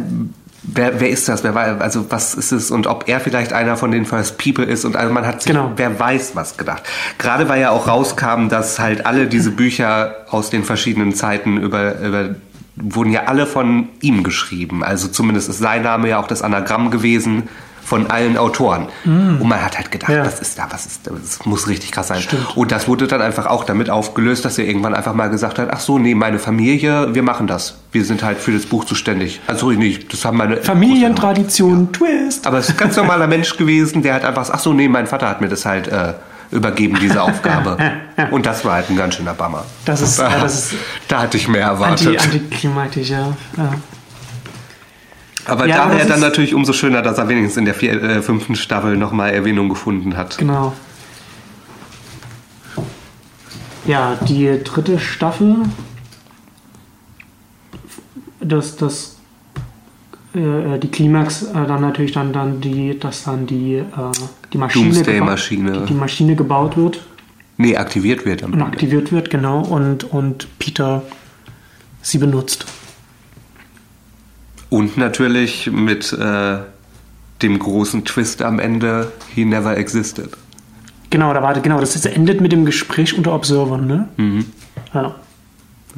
Wer, wer ist das? Wer war, also was ist es? Und ob er vielleicht einer von den First People ist? Und also man hat sich, Genau. wer weiß was gedacht. Gerade weil ja auch rauskam, dass halt alle diese Bücher aus den verschiedenen Zeiten über, über wurden ja alle von ihm geschrieben. Also zumindest ist sein Name ja auch das Anagramm gewesen von allen Autoren. Und man hat halt gedacht, Mm. Ja. was ist da, was ist da, das muss richtig krass sein. Stimmt. Und das wurde dann einfach auch damit aufgelöst, dass er irgendwann einfach mal gesagt hat, ach so, nee, meine Familie, wir machen das. Wir sind halt für das Buch zuständig. Also nicht, das haben meine Familientradition, Twist. aber es ist ein ganz normaler Mensch gewesen, der hat einfach, ach so, nee, mein Vater hat mir das halt äh, übergeben, diese Aufgabe. Und das war halt ein ganz schöner Bummer. Das ist, da, ja, das ist da hatte ich mehr anti, erwartet. antiklimatisch, ja. ja. Aber Ja, daher dann natürlich umso schöner, dass er wenigstens in der vier, äh, fünften Staffel nochmal Erwähnung gefunden hat. Genau. Ja, die dritte Staffel, das, das, äh, die Klimax, äh, dann natürlich dann, dann die, dass dann die, äh, die Maschine, Doomsday-Maschine. die, die Maschine gebaut wird. Nee, aktiviert wird am und aktiviert wird, genau, und, und Peter sie benutzt. Und natürlich mit äh, dem großen Twist am Ende, he never existed. Genau, da war, genau, das ist, endet mit dem Gespräch unter Observern, ne? Mhm. Ja.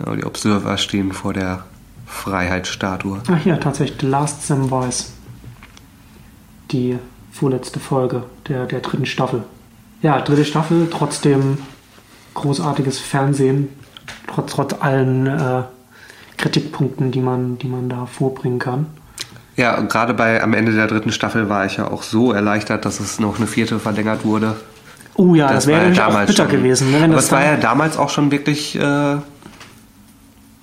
Ja, die Observer stehen vor der Freiheitsstatue. Ach hier, tatsächlich, The Last Samwise. Die vorletzte Folge der, der dritten Staffel. Ja, dritte Staffel, trotzdem großartiges Fernsehen, trotz, trotz allen äh, Kritikpunkten, die man, die man da vorbringen kann. Ja, gerade bei am Ende der dritten Staffel war ich ja auch so erleichtert, dass es noch eine vierte verlängert wurde. Oh ja, das, wäre war ja auch bitter schon, gewesen. Ne, aber das es war ja damals auch schon wirklich äh,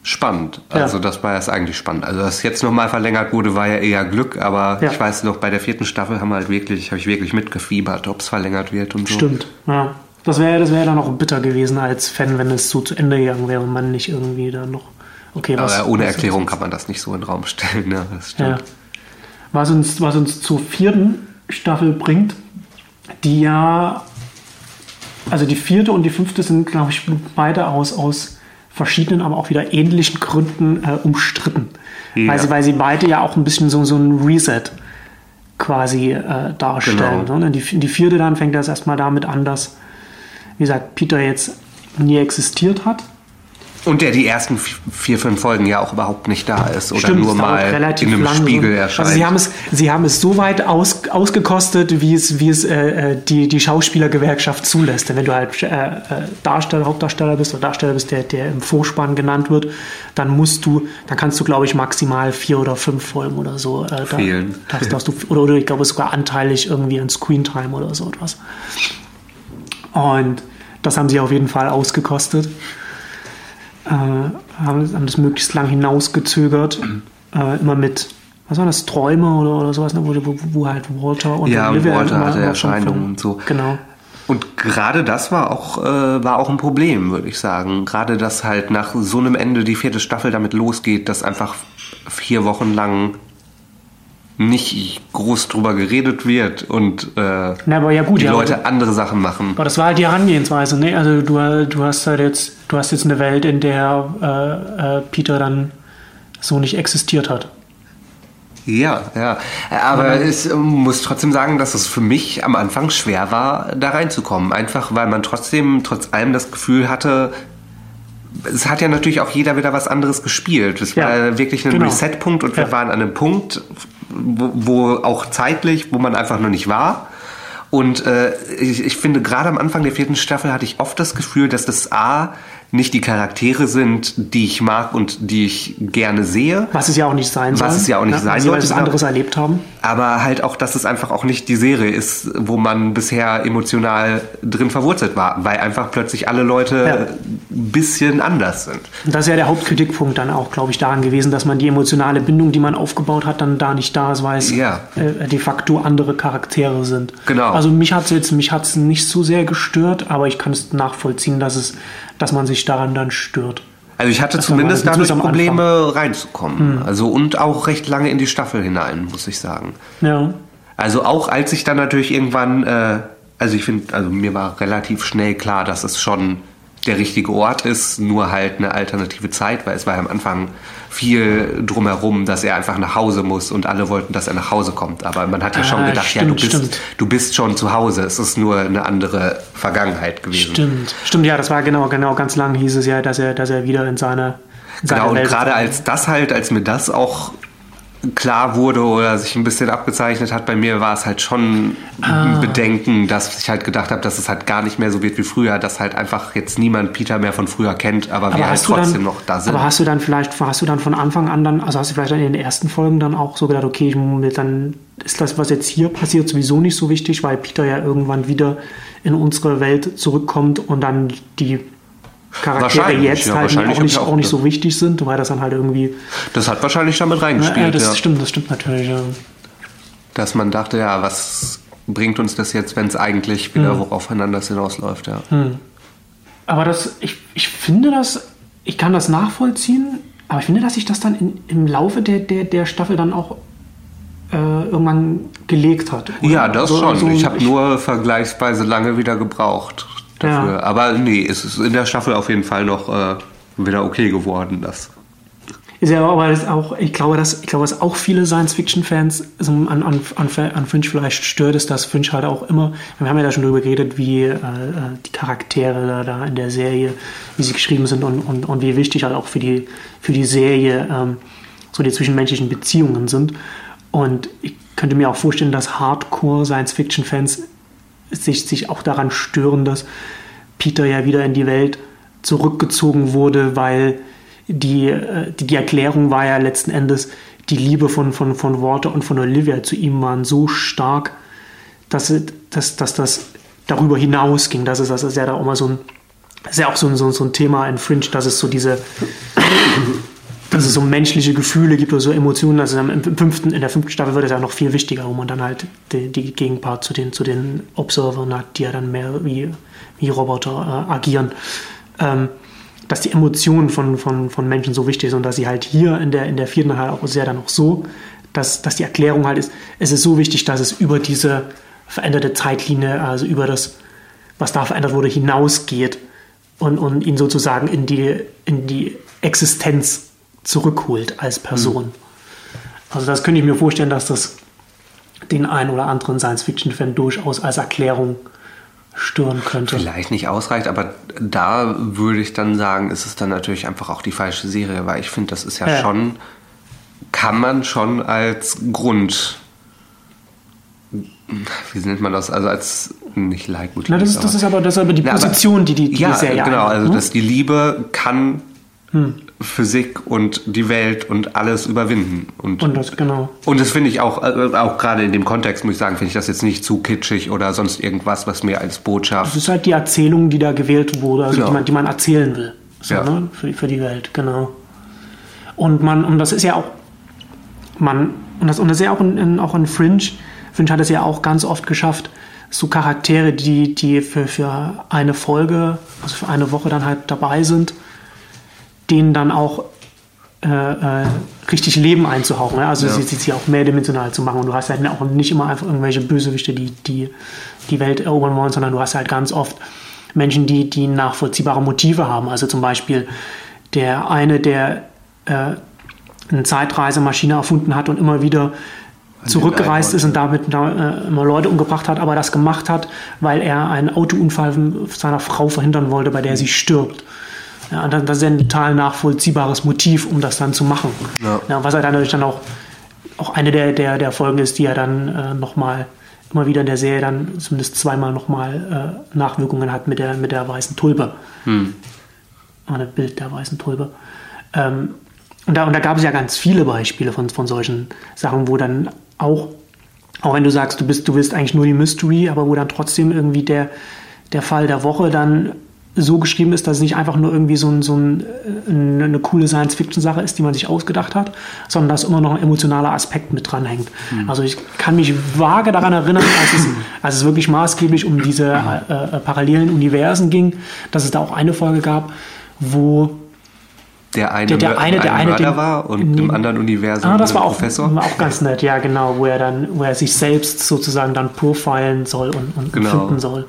spannend. Ja. Also das war jetzt eigentlich spannend. Also dass jetzt nochmal verlängert wurde, war ja eher Glück, aber Ja. ich weiß noch, bei der vierten Staffel haben wir halt wirklich, habe ich wirklich mitgefiebert, ob es verlängert wird und so. Stimmt, ja. Das wäre das wär dann auch bitter gewesen als Fan, wenn es so zu Ende gegangen wäre und man nicht irgendwie dann noch. Okay, was. Aber ohne was- Erklärung kann man das nicht so in den Raum stellen. Ne? Das Ja. stimmt. Was uns, was uns zur vierten Staffel bringt, die ja. Also die vierte und die fünfte sind, glaube ich, beide aus, aus verschiedenen, aber auch wieder ähnlichen Gründen äh, umstritten. Ja. Weil, sie, weil sie beide ja auch ein bisschen so, so ein Reset quasi äh, darstellen. Genau. Ne? Die, die vierte dann fängt das erstmal damit an, dass, wie gesagt, Peter jetzt nie existiert hat. Und der die ersten vi- vier, fünf Folgen ja auch überhaupt nicht da ist oder Stimmt, nur mal relativ in einem lang. Spiegel erscheint. Also sie haben es, sie haben es so weit aus, ausgekostet, wie es, wie es äh, äh, die, die Schauspielergewerkschaft zulässt. Denn wenn du halt äh, äh, Darsteller, Hauptdarsteller bist oder Darsteller bist, der, der im Vorspann genannt wird, dann musst du, dann kannst du, glaube ich, maximal vier oder fünf Folgen oder so. Äh, da, Fehlen. Das, darfst du, oder, oder ich glaube sogar anteilig irgendwie an Screentime oder so etwas. Und das haben sie auf jeden Fall ausgekostet. Äh, haben, das möglichst lang hinausgezögert. Äh, immer mit, was war das, Träume oder, oder sowas, ne? wo, wo, wo halt Walter und Ja, Olivia Walter immer- hatte Erscheinungen und so. Genau. Und gerade das war auch, äh, war auch ein Problem, würde ich sagen. Gerade, dass halt nach so einem Ende die vierte Staffel damit losgeht, dass einfach vier Wochen lang nicht groß drüber geredet wird und äh, Na, aber ja gut, die ja, Leute andere Sachen machen. Aber das war halt die Herangehensweise, ne? Also du, du hast halt jetzt, du hast jetzt eine Welt, in der äh, äh, Peter dann so nicht existiert hat. Ja, ja. Aber ich äh, muss trotzdem sagen, dass es für mich am Anfang schwer war, da reinzukommen. Einfach weil man trotzdem, trotz allem das Gefühl hatte, es hat ja natürlich auch jeder wieder was anderes gespielt. Es Ja, war wirklich ein genau. Reset-Punkt und wir Ja. waren an einem Punkt, wo, wo auch zeitlich, wo man einfach noch nicht war. Und äh, ich, ich finde, gerade am Anfang der vierten Staffel hatte ich oft das Gefühl, dass das A nicht die Charaktere sind, die ich mag und die ich gerne sehe. Was es ja auch nicht sein soll. Was es ja auch nicht sein weil sie sollte, was genau. anderes erlebt haben. Aber halt auch, dass es einfach auch nicht die Serie ist, wo man bisher emotional drin verwurzelt war, weil einfach plötzlich alle Leute Ja. ein bisschen anders sind. Und das ist ja der Hauptkritikpunkt dann auch, glaube ich, daran gewesen, dass man die emotionale Bindung, die man aufgebaut hat, dann da nicht da ist, weil es Ja. äh, de facto andere Charaktere sind. Genau. Also mich hat es jetzt, mich hat's nicht so sehr gestört, aber ich kann es nachvollziehen, dass es, dass man sich daran dann stört. Also ich hatte Das zumindest dadurch Probleme reinzukommen. Hm. Also und auch recht lange in die Staffel hinein, muss ich sagen. Ja. Also auch als ich dann natürlich irgendwann, äh, also ich finde, also mir war relativ schnell klar, dass es schon der richtige Ort ist, nur halt eine alternative Zeit, weil es war ja am Anfang viel drumherum, dass er einfach nach Hause muss und alle wollten, dass er nach Hause kommt. Aber man hat ja schon Ah, gedacht, ja, du stimmt, bist, stimmt. du bist schon zu Hause. Es ist nur eine andere Vergangenheit gewesen. Stimmt. Stimmt, ja, das war genau, genau, ganz lang hieß es ja, dass er, dass er wieder in seine, in seine Genau, und Welt gerade als das halt, als mir das auch klar wurde oder sich ein bisschen abgezeichnet hat, bei mir war es halt schon Ah. ein Bedenken, dass ich halt gedacht habe, dass es halt gar nicht mehr so wird wie früher, dass halt einfach jetzt niemand Peter mehr von früher kennt, aber, wir halt trotzdem dann, noch da sind. Aber hast du dann vielleicht, hast du dann von Anfang an dann, also hast du vielleicht in den ersten Folgen dann auch so gedacht, okay, ich, muss- dann ist das, was jetzt hier passiert, sowieso nicht so wichtig, weil Peter ja irgendwann wieder in unsere Welt zurückkommt und dann die Charaktere jetzt ja, halt auch nicht, auch auch nicht so wichtig sind, weil das dann halt irgendwie. das hat wahrscheinlich damit reingespielt, ja, das ja. stimmt, das stimmt natürlich. Ja. dass man dachte, ja, was bringt uns das jetzt, wenn es eigentlich Hm. wieder aufeinander hinausläuft, ja. Aber das, ich, ich finde das, ich kann das nachvollziehen, aber ich finde, dass sich das dann in, im Laufe der, der, der Staffel dann auch äh, irgendwann gelegt hat. oder? Ja, das So- schon. so- ich habe nur vergleichsweise lange wieder gebraucht. Dafür. Ja. Aber nee, es ist in der Staffel auf jeden Fall noch äh, wieder okay geworden. Das. Ist ja aber das auch, ich glaube, dass, ich glaube, was auch viele Science-Fiction-Fans so an, an, an, an Fringe vielleicht stört, ist, dass Fringe halt auch immer, wir haben ja da schon drüber geredet, wie äh, die Charaktere da, da in der Serie, wie sie geschrieben sind und, und, und wie wichtig halt auch für die, für die Serie ähm, so die zwischenmenschlichen Beziehungen sind. Und ich könnte mir auch vorstellen, dass Hardcore-Science-Fiction-Fans sich, sich auch daran stören, dass Peter ja wieder in die Welt zurückgezogen wurde, weil die, äh, die, die Erklärung war ja letzten Endes, die Liebe von, von, von Walter und von Olivia zu ihm waren so stark, dass, dass, dass das darüber hinausging. Das ist, das ist ja da auch mal so ein, ist ja auch so ein, so, ein- so ein Thema in Fringe, dass es so diese, es so menschliche Gefühle gibt oder so Emotionen. Also im fünften, in der fünften Staffel wird es ja noch viel wichtiger, wo man dann halt die, die Gegenpart zu den, zu den Observern hat, die ja dann mehr wie, wie Roboter äh, agieren. Ähm, dass die Emotionen von, von, von Menschen so wichtig sind und dass sie halt hier in der, in der vierten halt auch sehr dann auch so, dass, dass die Erklärung halt ist, es ist so wichtig, dass es über diese veränderte Zeitlinie, also über das, was da verändert wurde, hinausgeht und, und ihn sozusagen in die, in die Existenz zurückholt als Person. Also das könnte ich mir vorstellen, dass das den einen oder anderen Science-Fiction-Fan durchaus als Erklärung stören könnte. Vielleicht nicht ausreicht, aber da würde ich dann sagen, ist es dann natürlich einfach auch die falsche Serie, weil ich finde, das ist ja, Ja. schon, kann man schon als Grund, wie nennt man das, also als nicht Leitmotiv. Na, das, ist, das ist aber das ist aber die Na, aber- Position, die die, die, ja, Serie genau, einnimmt, also ne? dass die Liebe kann Physik und die Welt und alles überwinden. Und, Und das, genau. und das finde ich auch, äh, auch gerade in dem Kontext, muss ich sagen, finde ich das jetzt nicht zu kitschig oder sonst irgendwas, was mir als Botschaft. Das ist halt die Erzählung, die da gewählt wurde, also Genau. die, man, die man erzählen will. So, Ja. ne? für, für die Welt, genau. Und man, und das ist ja auch, man, und das, und das ist ja auch in, in, auch in Fringe, Fringe hat es ja auch ganz oft geschafft, so Charaktere, die, die für, für eine Folge, also für eine Woche dann halt dabei sind, denen dann auch äh, äh, richtig Leben einzuhauchen. Ne? Also Ja. sie, sie, auch mehrdimensional zu machen. Und du hast halt auch nicht immer einfach irgendwelche Bösewichte, die die, die Welt erobern wollen, sondern du hast halt ganz oft Menschen, die, die nachvollziehbare Motive haben. Also zum Beispiel der eine, der äh, eine Zeitreisemaschine erfunden hat und immer wieder zurückgereist ist und damit da, äh, immer Leute umgebracht hat, aber das gemacht hat, weil er einen Autounfall seiner Frau verhindern wollte, bei der sie stirbt. Ja, dann, das ist ja ein total nachvollziehbares Motiv, um das dann zu machen. Ja. was halt dann natürlich dann auch, auch eine der, der, der Folgen ist, die ja dann äh, nochmal immer wieder in der Serie dann zumindest zweimal nochmal äh, Nachwirkungen hat mit der, mit der weißen Tulpe. Oder Bild der weißen Tulpe. Ähm, und da, und da gab es ja ganz viele Beispiele von, von solchen Sachen, wo dann auch, auch wenn du sagst, du bist, du bist eigentlich nur die Mystery, aber wo dann trotzdem irgendwie der, der Fall der Woche dann so geschrieben ist, dass es nicht einfach nur irgendwie so, ein, so ein, äh, eine coole Science-Fiction-Sache ist, die man sich ausgedacht hat, sondern dass immer noch ein emotionaler Aspekt mit dranhängt. Also ich kann mich vage daran erinnern, als es, als es wirklich maßgeblich um diese äh, äh, parallelen Universen ging, dass es da auch eine Folge gab, wo Der eine, Der- der eine- der eine, Mörder den- war und im anderen Universum Ah, das war auch, Professor. war auch ganz nett, ja genau, wo er dann, wo er sich selbst sozusagen dann profilen soll und, und Genau. finden soll,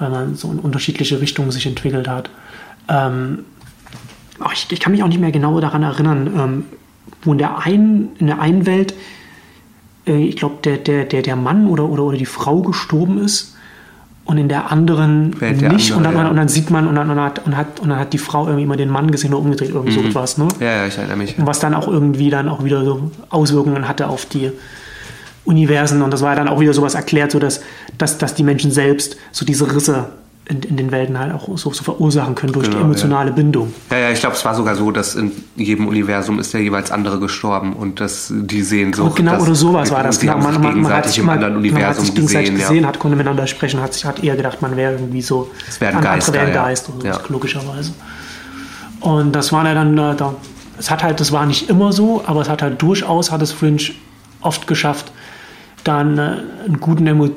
weil man so in unterschiedliche Richtungen sich entwickelt hat. Ähm, ich, ich kann mich auch nicht mehr genau daran erinnern, ähm, wo in der einen, in der einen Welt, äh, ich glaube, der, der, der, der Mann oder, oder, oder die Frau gestorben ist und in der anderen Welt der nicht. und, andere, dann, ja. und dann sieht man, und dann, und, dann hat, und, hat, und dann hat die Frau irgendwie immer den Mann gesehen oder umgedreht, irgend so etwas. Ne? Ja, ja, ich erinnere mich. was dann auch irgendwie dann auch wieder so Auswirkungen hatte auf die Universen und das war dann auch wieder sowas erklärt, so dass, dass, dass die Menschen selbst so diese Risse in, in den Welten halt auch so, so verursachen können durch die Genau, emotionale Bindung. Ja, ja, ich glaube, es war sogar so, dass in jedem Universum ist der jeweils andere gestorben und dass die Sehnsucht. genau, dass- oder sowas war das. Die haben Genau, sich gegenseitig im immer- anderen man hat Universum sich gegenseitig gesehen. gesehen, ja. hat konnte miteinander sprechen, hat sich hat eher gedacht, man wäre irgendwie so Es wären Geister, wären ja. Geist oder so, Ja. logischerweise. Und das war ja dann äh, da. Es hat halt, das war nicht immer so, aber es hat halt durchaus hat es Fringe oft geschafft, dann äh, einen guten emo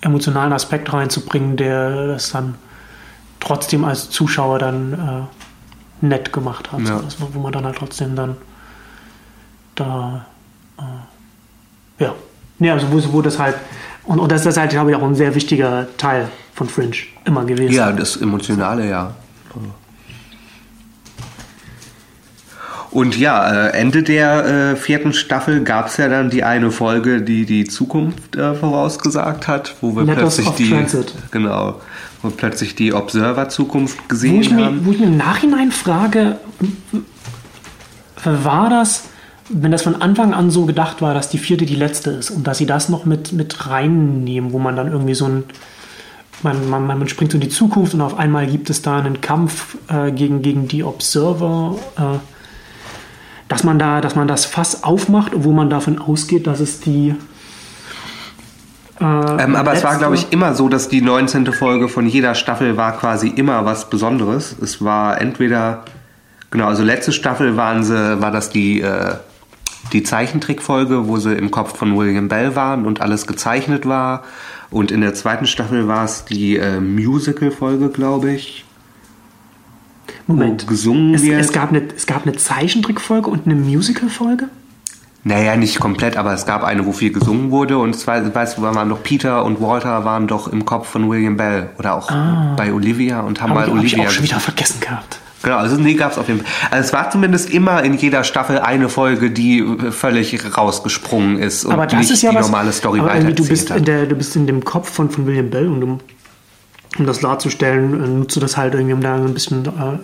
emotionalen Aspekt reinzubringen, der das dann trotzdem als Zuschauer dann äh, nett gemacht hat. Ja. So, dass, wo man dann halt trotzdem dann da äh, ja. Nee, also wo, wo das halt, Und, und das ist halt, glaube ich, auch ein sehr wichtiger Teil von Fringe immer gewesen. Ja, das Emotionale, ja. Und ja, äh, Ende der äh, vierten Staffel gab es ja dann die eine Folge, die die Zukunft äh, vorausgesagt hat, wo wir Letters plötzlich die Transit. genau, wo wir plötzlich die Observer-Zukunft Wo gesehen ich, mir, haben. wo ich mir im Nachhinein frage, war das, wenn das von Anfang an so gedacht war, dass die vierte die letzte ist und dass sie das noch mit, mit reinnehmen, wo man dann irgendwie so ein, man, man, man springt so in die Zukunft und auf einmal gibt es da einen Kampf äh, gegen, gegen die Observer, äh, dass man da, dass man das Fass aufmacht, wo man davon ausgeht, dass es die äh, Ähm, aber es war, glaube ich, immer so, dass die 19. Folge von jeder Staffel war quasi immer was Besonderes. Es war entweder, genau, also letzte Staffel waren sie, war das die, äh, die Zeichentrickfolge, wo sie im Kopf von William Bell waren und alles gezeichnet war. Und in der zweiten Staffel war es die äh, Musical-Folge, glaube ich. Moment, wo gesungen es, wird. es, gab eine, es gab eine Zeichentrickfolge und eine Musicalfolge? Naja, nicht komplett, aber es gab eine, wo viel gesungen wurde und zwei, weißt du, waren doch Peter und Walter waren doch im Kopf von William Bell oder auch bei Olivia und haben Habe mal ich, hab ich Olivia auch schon wieder vergessen gehabt. Genau, also nee, gab es auf jeden Fall. Also es war zumindest immer in jeder Staffel eine Folge, die völlig rausgesprungen ist und aber das nicht ist ja die was. normale Story aber irgendwie, du bist in hat. der, du bist in dem Kopf von, von William Bell und um, um das darzustellen, äh, nutzt du das halt irgendwie, um da ein bisschen äh, äh,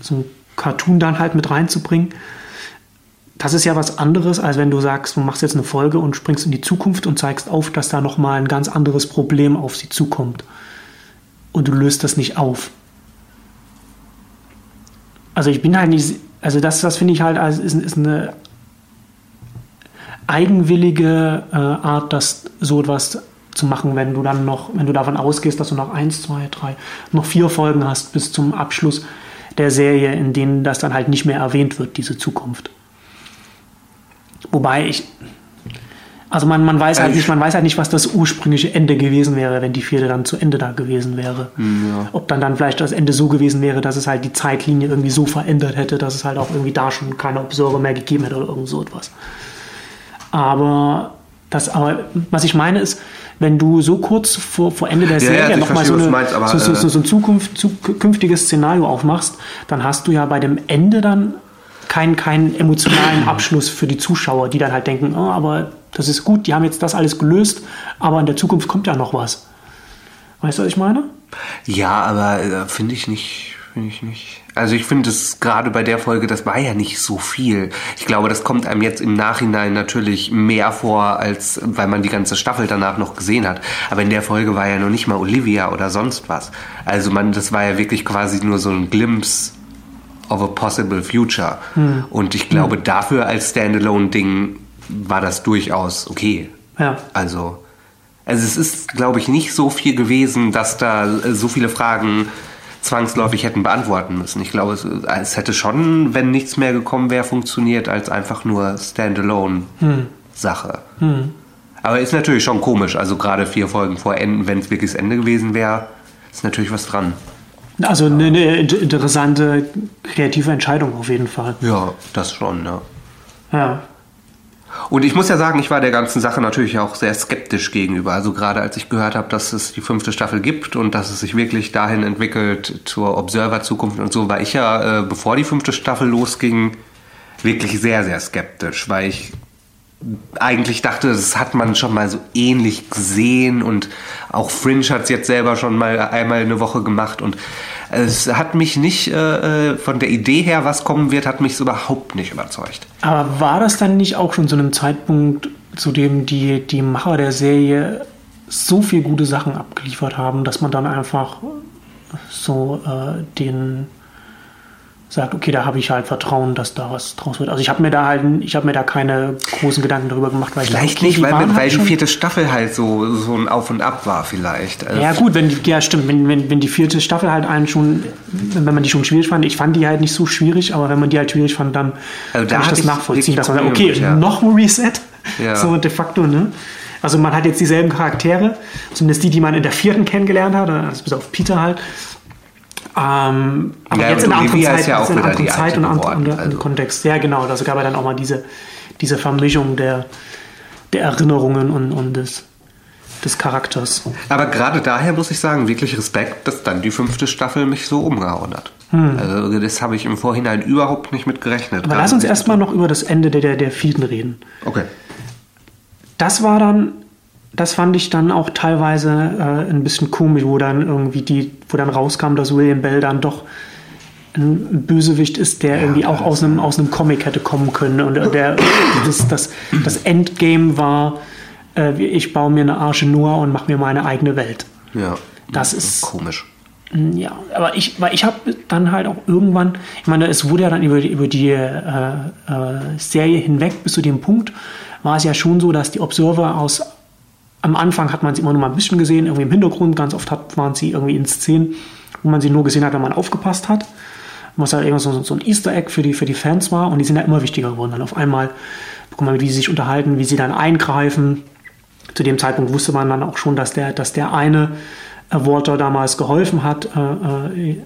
so ein Cartoon dann halt mit reinzubringen. Das ist ja was anderes, als wenn du sagst, du machst jetzt eine Folge und springst in die Zukunft und zeigst auf, dass da nochmal ein ganz anderes Problem auf sie zukommt. Und du löst das nicht auf. Also ich bin halt nicht, also das, das finde ich halt, als ist, ist eine eigenwillige äh, Art, das so etwas zu machen, wenn du dann noch, wenn du davon ausgehst, dass du noch eins, zwei, drei, noch vier Folgen hast bis zum Abschluss der Serie, in denen das dann halt nicht mehr erwähnt wird, diese Zukunft. Wobei ich, also man, man weiß halt Ich- nicht, man weiß halt nicht, was das ursprüngliche Ende gewesen wäre, wenn die vierte dann zu Ende da gewesen wäre. Ob dann dann vielleicht das Ende so gewesen wäre, dass es halt die Zeitlinie irgendwie so verändert hätte, dass es halt auch irgendwie da schon keine Observer mehr gegeben hätte oder irgend so etwas. Aber das, aber was ich meine ist, wenn du so kurz vor, vor Ende der ja, Serie ich nochmal so, eine- meinst, aber, so, so, so, äh, so ein Zukunft, zukünftiges Szenario aufmachst, dann hast du ja bei dem Ende dann keinen, keinen emotionalen Abschluss für die Zuschauer, die dann halt denken, oh, aber das ist gut, die haben jetzt das alles gelöst, aber in der Zukunft kommt ja noch was. Weißt du, was ich meine? Ja, aber äh, finde ich nicht, finde ich nicht. Also ich finde es gerade bei der Folge, das war ja nicht so viel. Ich glaube, das kommt einem jetzt im Nachhinein natürlich mehr vor, als weil man die ganze Staffel danach noch gesehen hat. Aber in der Folge war ja noch nicht mal Olivia oder sonst was. Also man, das war ja wirklich quasi nur so ein Glimpse of a possible future. Und ich glaube, dafür als Standalone-Ding war das durchaus okay. Ja. Also, also es ist, glaube ich, nicht so viel gewesen, dass da so viele Fragen zwangsläufig hätten beantworten müssen. Ich glaube, es, es hätte schon, wenn nichts mehr gekommen wäre, funktioniert als einfach nur Standalone-Sache. Aber ist natürlich schon komisch. Also gerade vier Folgen vor Ende, wenn es wirklich das Ende gewesen wäre, ist natürlich was dran. Also eine, eine interessante kreative Entscheidung auf jeden Fall. Ja, das schon, ja. Ja. Und ich muss ja sagen, ich war der ganzen Sache natürlich auch sehr skeptisch gegenüber. Also gerade als ich gehört habe, dass es die fünfte Staffel gibt und dass es sich wirklich dahin entwickelt zur Observer-Zukunft und so, war ich ja, äh, bevor die fünfte Staffel losging, wirklich sehr, sehr skeptisch, weil ich eigentlich dachte, das hat man schon mal so ähnlich gesehen und auch Fringe hat es jetzt selber schon mal einmal eine Woche gemacht und es hat mich nicht äh, äh, von der Idee her, was kommen wird, hat mich überhaupt nicht überzeugt. Aber war das dann nicht auch schon zu einem Zeitpunkt, zu dem die, die Macher der Serie so viel gute Sachen abgeliefert haben, dass man dann einfach so äh, den sagt, okay, da habe ich halt Vertrauen, dass da was draus wird. Also ich habe mir da halt, ich habe mir da keine großen Gedanken darüber gemacht, weil ich Vielleicht dachte, okay, nicht, weil, weil die vierte Staffel halt so, so ein Auf und Ab war vielleicht. Also Ja gut, wenn die, ja stimmt, wenn, wenn, wenn die vierte Staffel halt einen schon, wenn man die schon schwierig fand, ich fand die halt nicht so schwierig, aber wenn man die halt schwierig fand, dann Also da kann ich hatte das ich nachvollziehen, dass man sagt, okay, ja. noch ein Reset, Ja. so de facto, ne? Also man hat jetzt dieselben Charaktere, zumindest die, die man in der vierten kennengelernt hat, also bis auf Peter halt. Ähm, aber Ja, jetzt in einer anderen Zeit, ja auch in anderen die Zeit und geworden, anderen also. Kontext. Ja, genau, da gab ja dann auch mal diese, diese Vermischung der, der Erinnerungen und, und des, des Charakters. Aber gerade daher muss ich sagen, wirklich Respekt, dass dann die fünfte Staffel mich so umgehauen hat. Also das habe ich im Vorhinein überhaupt nicht mit gerechnet. Hm. Aber lass uns erstmal noch über das Ende der, der, der vierten reden. Okay. Das war dann, das fand ich dann auch teilweise äh, ein bisschen komisch, wo dann irgendwie die, wo dann rauskam, dass William Bell dann doch ein Bösewicht ist, der irgendwie auch aus einem, aus einem Comic hätte kommen können. Und äh, der, das, das, das Endgame war, äh, ich baue mir eine Arche Noah und mache mir meine eigene Welt. Ja. Das ist- komisch. Ja, aber ich, weil ich habe dann halt auch irgendwann, ich meine, es wurde ja dann über die, über die äh, äh, Serie hinweg bis zu dem Punkt, war es ja schon so, dass die Observer aus, am Anfang hat man sie immer nur mal ein bisschen gesehen, irgendwie im Hintergrund, ganz oft hat, waren sie irgendwie in Szenen, wo man sie nur gesehen hat, wenn man aufgepasst hat. Was halt irgendwie so, so ein Easter Egg für die, für die Fans war und die sind ja immer wichtiger geworden. Dann auf einmal bekommt man, mit, wie sie sich unterhalten, wie sie dann eingreifen, zu dem Zeitpunkt wusste man dann auch schon, dass der, dass der eine Walter damals geholfen hat, äh, äh,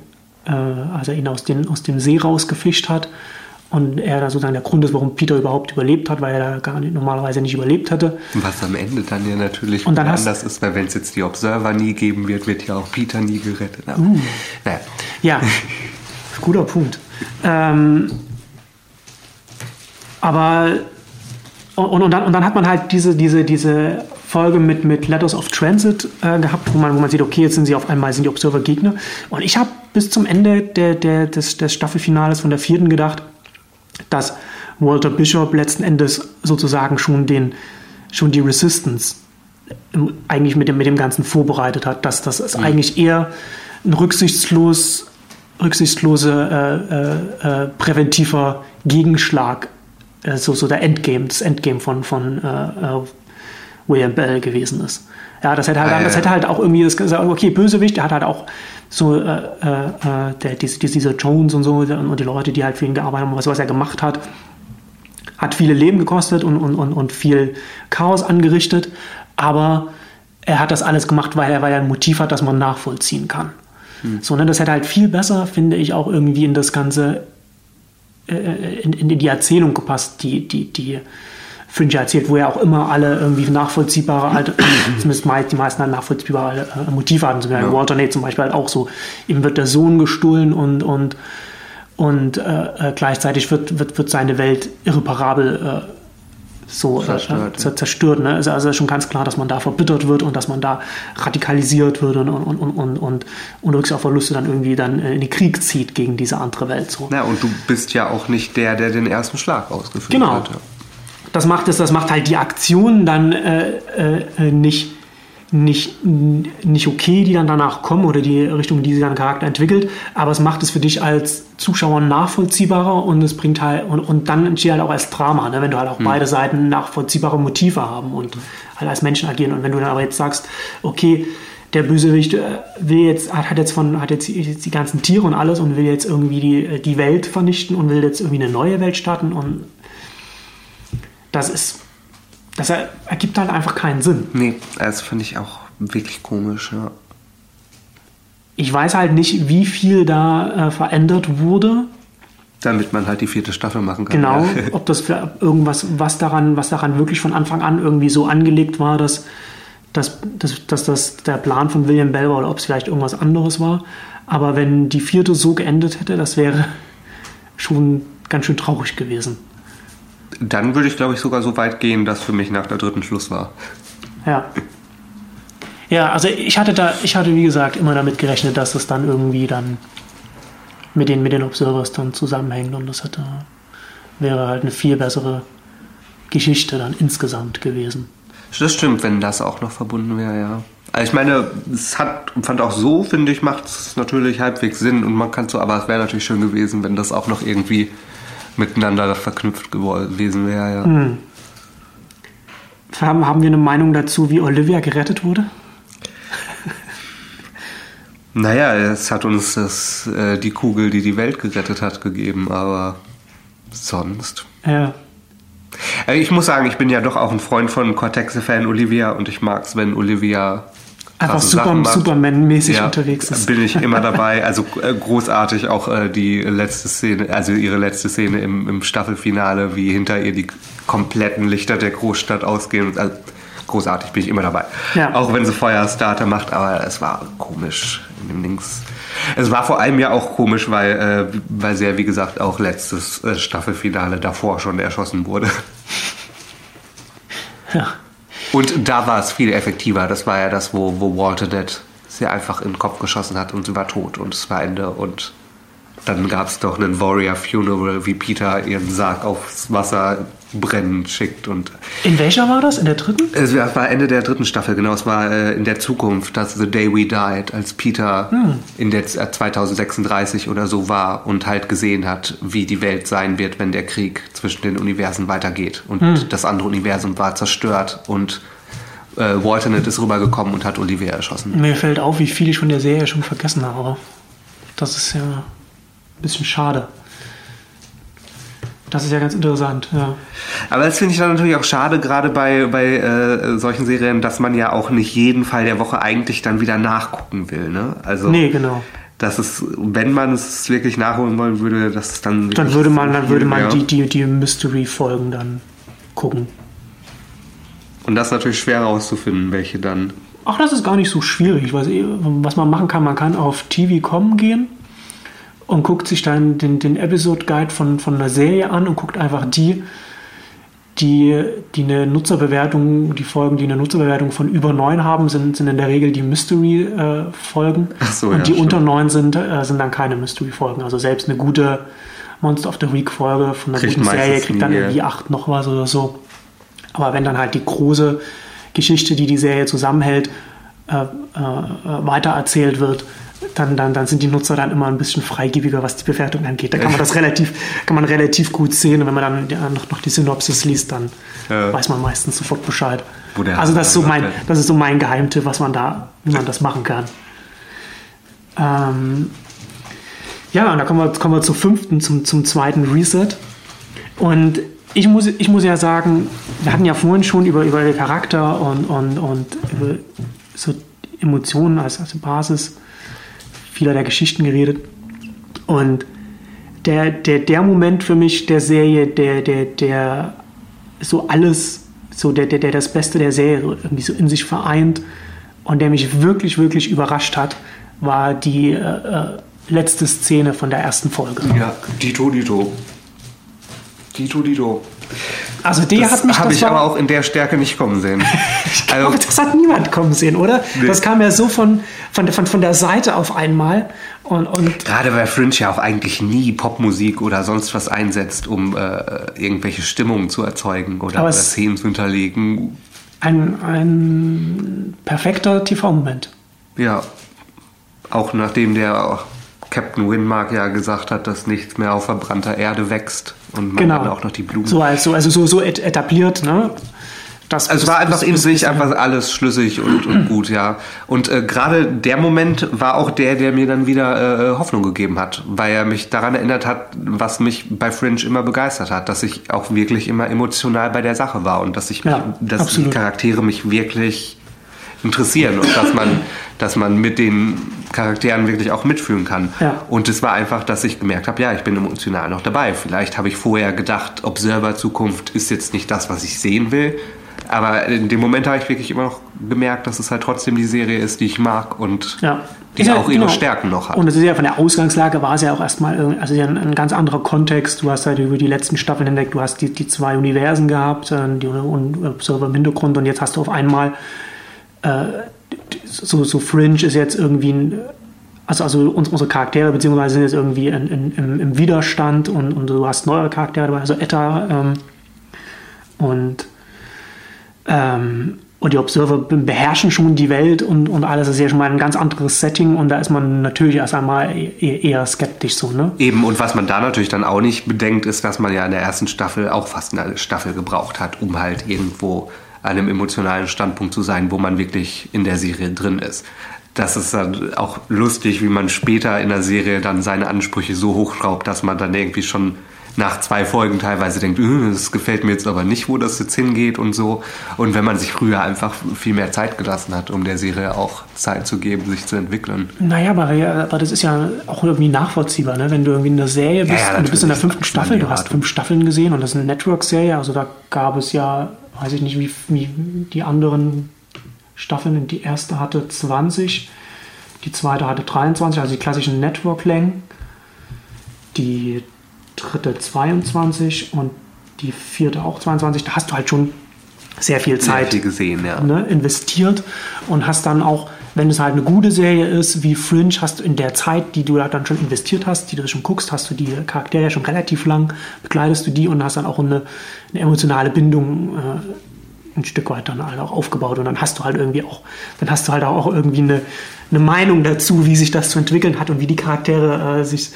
äh, als er ihn aus, den, aus dem See rausgefischt hat. Und er da sozusagen der Grund ist, warum Peter überhaupt überlebt hat, weil er da gar nicht, normalerweise nicht überlebt hätte. Was am Ende dann ja natürlich Und dann anders ist, weil wenn es jetzt die Observer nie geben wird, wird ja auch Peter nie gerettet. Aber, Uh. naja. Ja, guter Punkt. Ähm, aber und, und, dann, und dann hat man halt diese, diese, diese Folge mit, mit Letters of Transit äh, gehabt, wo man, wo man sieht, okay, jetzt sind sie auf einmal sind die Observer Gegner. Und ich habe bis zum Ende der, der, des, des Staffelfinales von der vierten gedacht, dass Walter Bishop letzten Endes sozusagen schon den schon die Resistance im- eigentlich mit dem, mit dem Ganzen vorbereitet hat, dass das ist eigentlich eher ein rücksichtslos, rücksichtslose äh, äh, äh, präventiver Gegenschlag, äh, so, so der Endgame, das Endgame von, von äh, äh, William Bell gewesen ist. Ja, das hätte halt, Ah, das ja. hätte halt auch irgendwie das gesagt, okay, Bösewicht, der hat halt auch so äh, äh, äh, der, diese, dieser Jones und so und die Leute, die halt für ihn gearbeitet haben, was, was er gemacht hat, hat viele Leben gekostet und, und, und, und viel Chaos angerichtet, aber er hat das alles gemacht, weil er, weil er ein Motiv hat, das man nachvollziehen kann. So, ne, das hätte halt viel besser, finde ich, auch irgendwie in das Ganze, äh, in, in die Erzählung gepasst, die, die, die Fringe erzählt, wo ja auch immer alle irgendwie nachvollziehbare, halt, zumindest die meisten halt nachvollziehbare äh, Motive hatten. Zum Beispiel Ja. Walter Nate zum Beispiel halt auch so. Ihm wird der Sohn gestohlen und, und, und äh, äh, gleichzeitig wird, wird, wird seine Welt irreparabel äh, so Zerstört, äh, zer- zerstört. Ne? Also, also ist schon ganz klar, dass man da verbittert wird und dass man da radikalisiert wird und, und, und, und, und, und Rücksicht auf Verluste dann irgendwie dann äh, in den Krieg zieht gegen diese andere Welt. So. Na, und du bist ja auch nicht der, der den ersten Schlag ausgeführt Genau. hat. ja. Das macht es, das macht halt die Aktion dann äh, äh, nicht, nicht, nicht okay, die dann danach kommen oder die Richtung, die sie dann Charakter entwickelt, aber es macht es für dich als Zuschauer nachvollziehbarer und es bringt halt und, und dann entsteht halt auch als Drama, ne, wenn du halt auch beide Seiten nachvollziehbare Motive haben und halt als Menschen agieren. Und wenn du dann aber jetzt sagst, okay, der Bösewicht äh, will jetzt, hat, jetzt von, hat jetzt die ganzen Tiere und alles und will jetzt irgendwie die, die Welt vernichten und will jetzt irgendwie eine neue Welt starten und das ist, das er- ergibt halt einfach keinen Sinn. Nee, das finde ich auch wirklich komisch, ja. Ich weiß halt nicht, wie viel da äh, verändert wurde. Damit man halt die vierte Staffel machen kann. Genau, Ja. ob das für irgendwas, was daran, was daran wirklich von Anfang an irgendwie so angelegt war, dass, dass, dass, dass das der Plan von William Bell war oder ob es vielleicht irgendwas anderes war. Aber wenn die vierte so geendet hätte, das wäre schon ganz schön traurig gewesen. Dann würde ich, glaube ich, sogar so weit gehen, dass für mich nach der dritten Schluss war. Ja. Ja, also ich hatte da, ich hatte wie gesagt immer damit gerechnet, dass es dann irgendwie dann mit den, mit den Observers dann zusammenhängt und das hätte, wäre halt eine viel bessere Geschichte dann insgesamt gewesen. Das stimmt, wenn das auch noch verbunden wäre, ja. Also ich meine, es hat, fand auch so, finde ich, macht es natürlich halbwegs Sinn und man kann so, aber es wäre natürlich schön gewesen, wenn das auch noch irgendwie miteinander verknüpft gewesen wäre, ja. Hm. Haben, haben wir eine Meinung dazu, wie Olivia gerettet wurde? Naja, es hat uns das, äh, die Kugel, die die Welt gerettet hat, gegeben, aber sonst. Ja. Äh, Ich muss sagen, ich bin ja doch auch ein Freund von Cortex-Fan Olivia und ich mag es, wenn Olivia Einfach Super-. Superman-mäßig unterwegs ist. Bin ich immer dabei. Also äh, großartig auch äh, die letzte Szene, also ihre letzte Szene im, im Staffelfinale, wie hinter ihr die kompletten Lichter der Großstadt ausgehen. Also, großartig, bin ich immer dabei. Ja. Auch wenn sie Feuerstarter macht, aber es war komisch in Dings. Es war vor allem ja auch komisch, weil, äh, weil sie ja, wie gesagt, auch letztes äh, Staffelfinale davor schon erschossen wurde. Ja. Und da war es viel effektiver. Das war ja das, wo, wo Walter Dead sie einfach in den Kopf geschossen hat und sie war tot und es war Ende. Und dann gab es doch einen Warrior Funeral, wie Peter ihren Sarg aufs Wasser brennen schickt. Und In welcher war das? In der dritten? es war Ende der dritten Staffel, genau. Es war äh, in der Zukunft, das The Day We Died, als Peter in der äh, 2036 oder so war und halt gesehen hat, wie die Welt sein wird, wenn der Krieg zwischen den Universen weitergeht. Und das andere Universum war zerstört und äh, Walternet ist rübergekommen und hat Olivia erschossen. Mir fällt auf, wie viel ich von der Serie schon vergessen habe. Das ist ja ein bisschen schade. Das ist ja ganz interessant, ja. Aber das finde ich dann natürlich auch schade, gerade bei, bei äh, solchen Serien, dass man ja auch nicht jeden Fall der Woche eigentlich dann wieder nachgucken will. Ne? Also, Nee, genau. dass es, wenn man es wirklich nachholen wollen würde, dass es dann. Dann würde man, so dann würde man die, die, die Mystery-Folgen dann gucken. Und das ist natürlich schwer herauszufinden, welche dann. Ach, das ist gar nicht so schwierig. Eh, was man machen kann, man kann auf TV.com gehen und guckt sich dann den, den Episode Guide von, von einer Serie an und guckt einfach die, die, die eine Nutzerbewertung, die Folgen, die eine Nutzerbewertung von über 9 haben, sind, sind in der Regel die Mystery-Folgen. Ach so, und ja, die stimmt. unter 9 sind, äh, sind dann keine Mystery-Folgen. Also selbst eine gute Monster of the Week-Folge von einer Kriegt guten Serie kriegt dann irgendwie 8 noch was oder so. Aber wenn dann halt die große Geschichte, die die Serie zusammenhält, äh, äh, weitererzählt wird, dann, dann, dann sind die Nutzer dann immer ein bisschen freigebiger, was die Bewertung angeht. Da kann man das relativ, kann man relativ gut sehen. Und wenn man dann noch, noch die Synopsis liest, dann Ja. weiß man meistens sofort Bescheid. Also das ist, so mein, das ist so mein Geheimtipp, was man da, wie man das machen kann. Ähm, ja, und da kommen wir, kommen wir zur fünften, zum, zum zweiten Reset. Und ich muss, ich muss ja sagen, wir hatten ja vorhin schon über, über den Charakter und, und, und über so Emotionen als, als Basis vieler der Geschichten geredet. Und der, der, der Moment für mich der Serie, der, der, der so alles, so der, der, der das Beste der Serie irgendwie so in sich vereint und der mich wirklich, wirklich überrascht hat, war die äh, äh, letzte Szene von der ersten Folge. Ja, Dito, Dito. Dito, Dito. Also die hat Das mich habe das ich war- aber auch in der Stärke nicht kommen sehen. Aber also, das hat niemand kommen sehen, oder? Nee. Das kam ja so von, von, von, von der Seite auf einmal. Und, und gerade weil Fringe ja auch eigentlich nie Popmusik oder sonst was einsetzt, um äh, irgendwelche Stimmungen zu erzeugen oder, oder Szenen zu hinterlegen. ein, ein perfekter TV-Moment. Ja, auch nachdem der Captain Winmark ja gesagt hat, dass nichts mehr auf verbrannter Erde wächst und man Genau. dann auch noch die Blumen. So, also, also so, so et- etabliert, ne? Das, Also es war einfach in sich einfach alles schlüssig und, und gut, ja. Und äh, gerade der Moment war auch der, der mir dann wieder äh, Hoffnung gegeben hat, weil er mich daran erinnert hat, was mich bei Fringe immer begeistert hat, dass ich auch wirklich immer emotional bei der Sache war und dass ich mich, Ja, dass absolut. die Charaktere mich wirklich interessieren und dass man, dass man mit den Charakteren wirklich auch mitfühlen kann. Ja. Und es war einfach, dass ich gemerkt habe, ja, ich bin emotional noch dabei. Vielleicht habe ich vorher gedacht, Observer Zukunft ist jetzt nicht das, was ich sehen will. Aber in dem Moment habe ich wirklich immer noch gemerkt, dass es halt trotzdem die Serie ist, die ich mag und Ja. die ja- auch ihre genau. Stärken noch hat. Und es ist ja von der Ausgangslage war es ja auch erstmal, also ja ein, ein ganz anderer Kontext. Du hast halt über die letzten Staffeln hinweg, du hast die, die zwei Universen gehabt, äh, die und Observer im Hintergrund und jetzt hast du auf einmal äh, so, so Fringe ist jetzt irgendwie ein, also, also uns, unsere Charaktere beziehungsweise sind jetzt irgendwie in, in, im, im Widerstand und, und du hast neue Charaktere dabei, also Etta ähm, und ähm, und die Observer be- beherrschen schon die Welt und, und alles Das ist ja schon mal ein ganz anderes Setting und da ist man natürlich erst einmal eher, eher skeptisch so, ne? Eben, und was man da natürlich dann auch nicht bedenkt, ist, dass man ja in der ersten Staffel auch fast eine Staffel gebraucht hat, um halt irgendwo einem emotionalen Standpunkt zu sein, wo man wirklich in der Serie drin ist. Das ist dann auch lustig, wie man später in der Serie dann seine Ansprüche so hochschraubt, dass man dann irgendwie schon nach zwei Folgen teilweise denkt, "Äh, das gefällt mir jetzt aber nicht, wo das jetzt hingeht und so. Und wenn man sich früher einfach viel mehr Zeit gelassen hat, um der Serie auch Zeit zu geben, sich zu entwickeln. Naja, aber, aber das ist ja auch irgendwie nachvollziehbar, ne? Wenn du irgendwie in der Serie bist ja, und du bist in der fünften Staffel, du hast fünf Staffeln gesehen und das ist eine Network-Serie, also da gab es ja weiß ich nicht, wie, wie die anderen Staffeln. Die erste hatte 20, die zweite hatte 23, also die klassischen Network-Längen. Die dritte 22 und die vierte auch 22. Da hast du halt schon sehr viel Sehr Zeit viel gesehen, ja. ne, investiert und hast dann auch, wenn es halt eine gute Serie ist, wie Fringe, hast du in der Zeit, die du da dann schon investiert hast, die du schon guckst, hast du die Charaktere ja schon relativ lang, begleitest du die und hast dann auch eine, eine emotionale Bindung äh, ein Stück weit dann halt auch aufgebaut und dann hast du halt irgendwie auch, dann hast du halt auch irgendwie eine, eine Meinung dazu, wie sich das zu entwickeln hat und wie die Charaktere äh, sich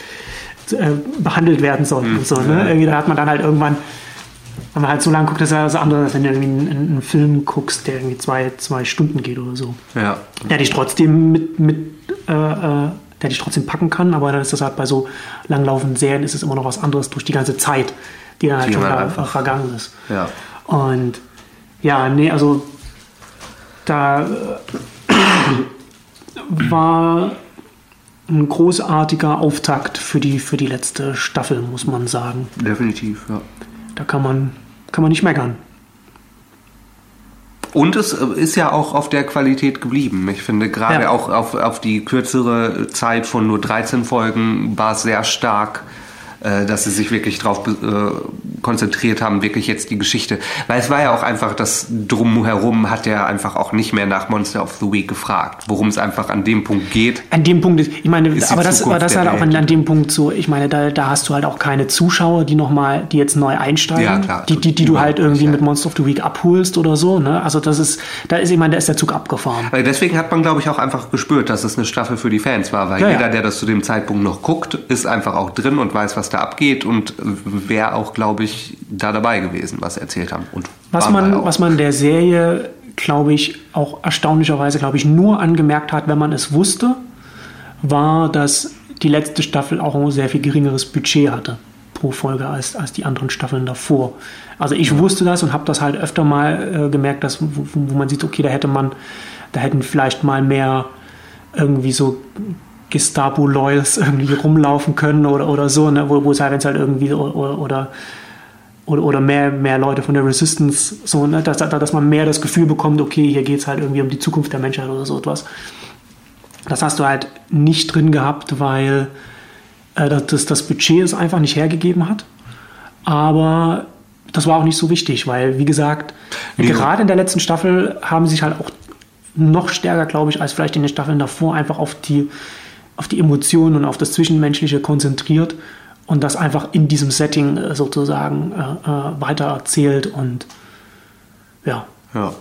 äh, behandelt werden sollen und so. Ne? Irgendwie, da hat man dann halt irgendwann wenn man halt so lange guckt, das ist ja das andere, als wenn du irgendwie einen, einen Film guckst, der irgendwie zwei, zwei Stunden geht oder so. Ja. Der dich trotzdem mit, mit äh, äh, der dich trotzdem packen kann, aber dann ist das halt bei so langlaufenden Serien ist es immer noch was anderes durch die ganze Zeit, die dann halt Die schon ver einfach- vergangen ist. Ja. Und ja, nee, also da äh, war ein großartiger Auftakt für die, für die letzte Staffel, muss man sagen. Definitiv, ja. Da kann man, kann man nicht meckern. Und es äh, ist ja auch auf der Qualität geblieben. Ich finde gerade Ja. auch auf, auf die kürzere Zeit von nur 13 Folgen war es sehr stark, dass sie sich wirklich darauf äh, konzentriert haben, wirklich jetzt die Geschichte. Weil es war ja auch einfach, das Drumherum hat er einfach auch nicht mehr nach Monster of the Week gefragt, worum es einfach an dem Punkt geht. An dem Punkt, ist, ich meine, Ist aber das, aber das ist halt auch an, an dem Punkt so, ich meine, da, da hast du halt auch keine Zuschauer, die nochmal, die jetzt neu einsteigen, Ja, klar, die, die, die du halt irgendwie ja. mit Monster of the Week abholst oder so, ne? Also das ist, da ist, ich meine, da ist der Zug abgefahren. Weil deswegen hat man, glaube ich, auch einfach gespürt, dass es eine Staffel für die Fans war, weil Ja, ja. jeder, der das zu dem Zeitpunkt noch guckt, ist einfach auch drin und weiß, was da abgeht und wäre auch, glaube ich, da dabei gewesen, was sie erzählt haben. Und Was man, was man der Serie, glaube ich, auch erstaunlicherweise, glaube ich, nur angemerkt hat, wenn man es wusste, war, dass die letzte Staffel auch ein sehr viel geringeres Budget hatte pro Folge als, als die anderen Staffeln davor. Also ich wusste das und habe das halt öfter mal äh, gemerkt, dass, wo, wo wo man sieht, okay, da hätte man, da hätten vielleicht mal mehr irgendwie so Gestapo-Loyals irgendwie rumlaufen können oder, oder so, ne? wo, wo es halt, wenn es halt irgendwie oder, oder oder, mehr, mehr Leute von der Resistance, so, ne, dass, dass man mehr das Gefühl bekommt, okay, hier geht es halt irgendwie um die Zukunft der Menschheit oder so etwas. Das hast du halt nicht drin gehabt, weil äh, das, das, Budget es einfach nicht hergegeben hat. Aber das war auch nicht so wichtig, weil, wie gesagt, Nee. gerade in der letzten Staffel haben sich halt auch noch stärker, glaube ich, als vielleicht in den Staffeln davor einfach auf die, auf die Emotionen und auf das Zwischenmenschliche konzentriert und das einfach in diesem Setting äh, sozusagen äh, äh, weitererzählt und ja. Ja.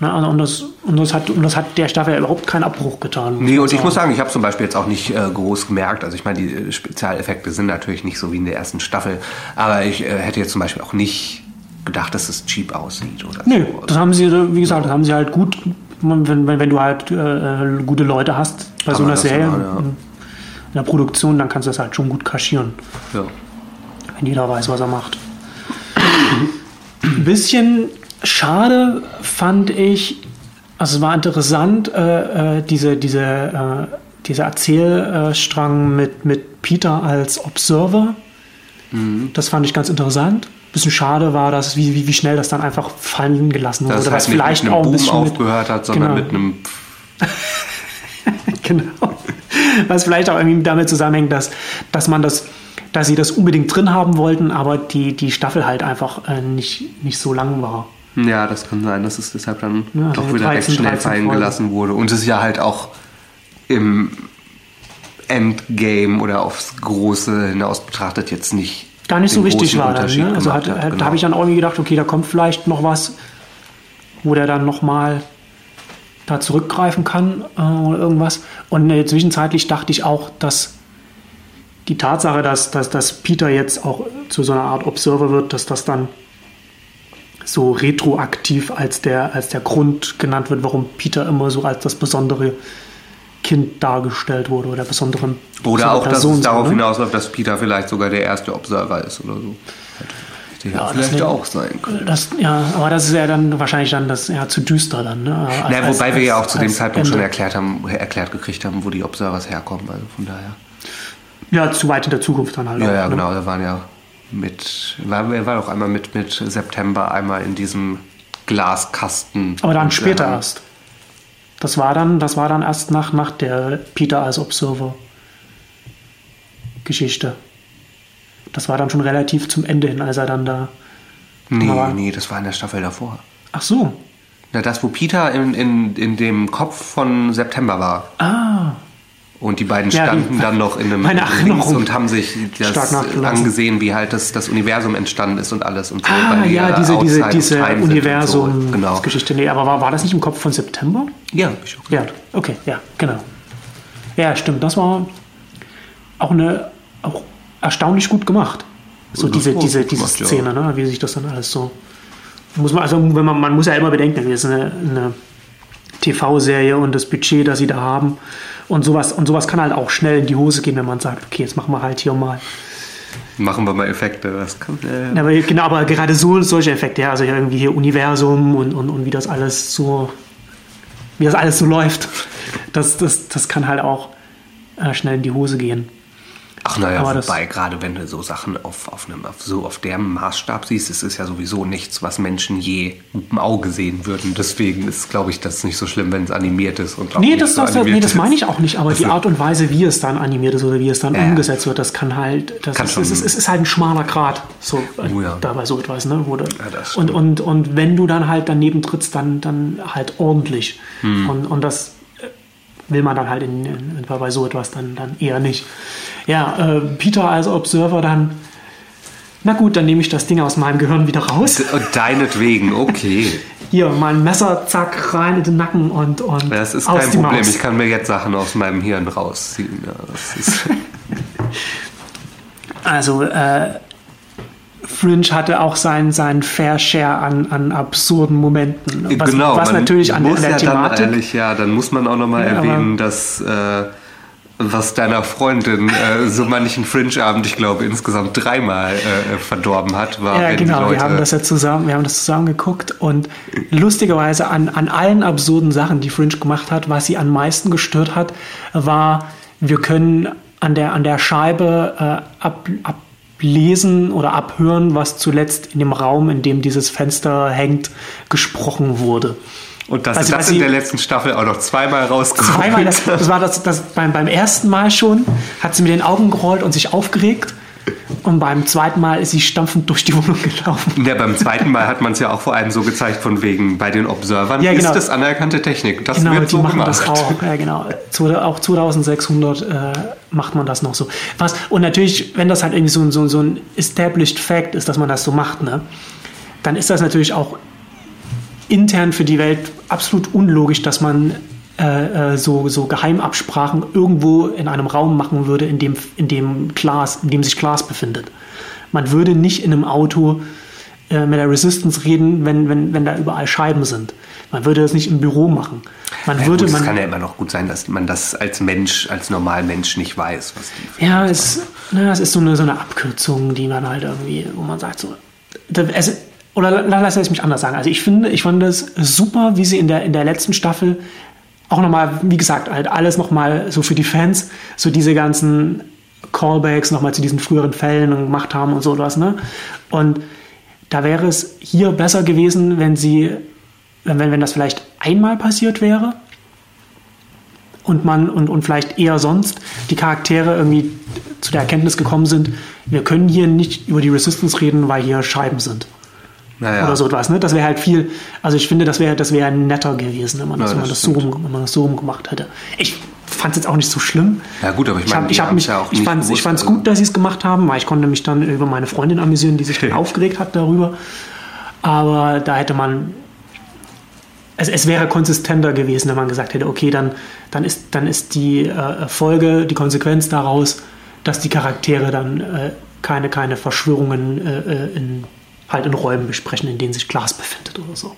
Ne, also und, das, und, das hat, und das hat der Staffel überhaupt keinen Abbruch getan. Nee, und ich muss sagen, ich habe zum Beispiel jetzt auch nicht äh, groß gemerkt, also ich meine, die äh, Spezialeffekte sind natürlich nicht so wie in der ersten Staffel, aber ich äh, hätte jetzt zum Beispiel auch nicht gedacht, dass es cheap aussieht oder Nö, so. das haben sie, wie gesagt, das haben sie halt gut, wenn, wenn, wenn du halt äh, äh, gute Leute hast bei so einer Serie, ja. in der Produktion, dann kannst du das halt schon gut kaschieren, ja. wenn jeder weiß, was er macht. Ein bisschen schade fand ich, also es war interessant, äh, äh, diese, diese, äh, dieser Erzählstrang mit, mit Peter als Observer. Mhm. Das fand ich ganz interessant. Bisschen schade war das, wie, wie, wie schnell das dann einfach fallen gelassen wurde. Dass es was halt nicht vielleicht mit einem auch ein Boom bisschen mit- aufgehört hat, sondern Genau. mit einem genau. Was vielleicht auch irgendwie damit zusammenhängt, dass, dass man das, dass sie das unbedingt drin haben wollten, aber die, die Staffel halt einfach äh, nicht, nicht so lang war. Ja, das kann sein, dass es deshalb dann Ja, doch also wieder 13, recht schnell 13 fallen Folgen. gelassen wurde. Und es ja halt auch im Endgame oder aufs Große hinaus betrachtet jetzt nicht Gar nicht so wichtig war dann. Ne? Also hat, hat, genau. da habe ich dann auch irgendwie gedacht, okay, da kommt vielleicht noch was, wo der dann nochmal da zurückgreifen kann äh, oder irgendwas. Und äh, zwischenzeitlich dachte ich auch, dass die Tatsache, dass, dass, dass Peter jetzt auch zu so einer Art Observer wird, dass das dann so retroaktiv als der, als der Grund genannt wird, warum Peter immer so als das besondere Kind dargestellt wurde oder besondere Oder auch, dass Person es so, darauf ne? hinausläuft, dass Peter vielleicht sogar der erste Observer ist oder so. Hätte ja, Ja, vielleicht deswegen- auch sein können. Das, ja, aber das ist ja dann wahrscheinlich dann das ja zu düster dann. Ne? Als- Na, als- wobei wir ja auch als- zu dem als Zeitpunkt schon Ende. erklärt haben, erklärt gekriegt haben, wo die Observers herkommen. Also von daher. Ja, zu weit in der Zukunft dann halt. Ja, auch, ja, ne? genau. Da waren ja mit, war, er war doch einmal mit, mit September einmal in diesem Glaskasten. Aber dann später erst. Das war dann, das war dann erst nach, nach der Peter als Observer Geschichte. Das war dann schon relativ zum Ende hin, als er dann da. Nee, Aber- nee, das war in der Staffel davor. Ach so. Na, das, wo Peter in, in, in dem Kopf von September war. Ah. Und die beiden Ja, standen die- dann noch in einem Dings und haben sich das angesehen, wie halt das, das Universum entstanden ist und alles und so. Ah, ja, ja diese, diese, diese und so. Universum-Geschichte. Genau. Nee, aber war, war das nicht im Kopf von September? Ja, hab ich auch Ja, okay, ja, genau. Ja, stimmt. Das war auch eine auch erstaunlich gut gemacht. So Das diese, diese, diese gemacht, ja. Szene, ne? wie sich das dann alles so. Muss man, also wenn man, man muss ja immer bedenken, das ist eine, eine TV-Serie und das Budget, das sie da haben. Und sowas, und sowas kann halt auch schnell in die Hose gehen, wenn man sagt, okay, jetzt machen wir halt hier mal. Machen wir mal Effekte. Das kann, äh, Ja, aber genau, aber gerade so solche Effekte, ja, also irgendwie hier Universum und, und, und wie das alles so, wie das alles so läuft, das, das, das kann halt auch äh, schnell in die Hose gehen. Ach naja, wobei, gerade wenn du so Sachen auf, auf, einem, auf, so auf dem Maßstab siehst, es ist ja sowieso nichts, was Menschen je dem Auge sehen würden. Deswegen ist, glaube ich, das nicht so schlimm, wenn es animiert ist. Und auch Nee, das, so das, nee, das ist. meine ich auch nicht, aber die Also- Art und Weise, wie es dann animiert ist oder wie es dann Ja. umgesetzt wird, das kann halt, das Kann ist, schon- es, ist, es ist halt ein schmaler Grad, so äh, Oh ja. dabei so etwas, ne? Wo das und, und, und wenn du dann halt daneben trittst, dann, dann halt ordentlich. Hm. Und, und das äh, will man dann halt in, in, bei so etwas dann, dann eher nicht. Ja, äh, Peter als Observer dann, na gut, dann nehme ich das Ding aus meinem Gehirn wieder raus. Deinetwegen, okay. Hier, mal ein Messer, zack, rein in den Nacken und, und Das ist kein Problem. Maus. Ich kann mir jetzt Sachen aus meinem Hirn rausziehen. Ja, Also äh, Fringe hatte auch seinen sein Fair Share an, an absurden Momenten. Was, genau. was natürlich an, der- muss an der ja Thematik. Dann ehrlich, ja, dann muss man auch nochmal Ja, erwähnen, dass äh, was deiner Freundin äh, so manchen Fringe-Abend, ich glaube, insgesamt dreimal äh, verdorben hat, war, ja, genau. Leute Wir haben das ja zusammen, wir haben das zusammen geguckt und lustigerweise an, an allen absurden Sachen, die Fringe gemacht hat, was sie am meisten gestört hat, war, wir können an der, an der Scheibe äh, ab, ablesen oder abhören, was zuletzt in dem Raum, in dem dieses Fenster hängt, gesprochen wurde. Und dass Also, das in der letzten Staffel auch noch zweimal rausgeholt Zweimal, das, das war das, das beim, beim ersten Mal schon, hat sie mit den Augen gerollt und sich aufgeregt. Und beim zweiten Mal ist sie stampfend durch die Wohnung gelaufen. Ja, beim zweiten Mal hat man es ja auch vor allem so gezeigt, von wegen bei den Observern Ja, genau. ist das anerkannte Technik. Das Genau, wird die so machen gemacht. das auch. Ja, genau. Zu- Auch 2600 äh, macht man das noch so. Was, und natürlich, wenn das halt irgendwie so, ein- so, so ein established Fact ist, dass man das so macht, ne, dann ist das natürlich auch intern für die Welt absolut unlogisch, dass man äh, äh, so, so Geheimabsprachen irgendwo in einem Raum machen würde, in dem, in dem Glas, in dem sich Glas befindet. Man würde nicht in einem Auto äh, mit der Resistance reden, wenn, wenn, wenn da überall Scheiben sind. Man würde das nicht im Büro machen. Man Ja, würde gut, es man kann ja immer noch gut sein, dass man das als Mensch, als Normalmensch nicht weiß, was die Ja, es, na, es ist so eine, so eine Abkürzung, die man halt irgendwie, wo man sagt so, es, oder la- lass es mich anders sagen. Also ich finde, ich fand es super, wie sie in der, in der letzten Staffel auch nochmal, wie gesagt, halt alles nochmal so für die Fans, so diese ganzen Callbacks nochmal zu diesen früheren Fällen gemacht haben und sowas, ne? Und da wäre es hier besser gewesen, wenn sie, wenn, wenn das vielleicht einmal passiert wäre, und man und, und vielleicht eher sonst die Charaktere irgendwie zu der Erkenntnis gekommen sind, wir können hier nicht über die Resistance reden, weil hier Scheiben sind. Naja. Oder so etwas. Ne? Das wäre halt viel, also ich finde, das wäre das wäre netter gewesen, wenn man das, Ja, wenn man das das, so rum, wenn man das so rum gemacht hätte. Ich fand es jetzt auch nicht so schlimm. Ja, gut, aber ich Ich, meine, hab, ich, hab mich, ja ich fand es ich also. gut, dass sie es gemacht haben, weil ich konnte mich dann über meine Freundin amüsieren, die sich dann aufgeregt hat darüber. Aber da hätte man es, es wäre konsistenter gewesen, wenn man gesagt hätte, okay, dann, dann, ist, dann ist die äh, Folge, die Konsequenz daraus, dass die Charaktere dann äh, keine, keine Verschwörungen äh, äh, in, halt in Räumen besprechen, in denen sich Glas befindet oder so.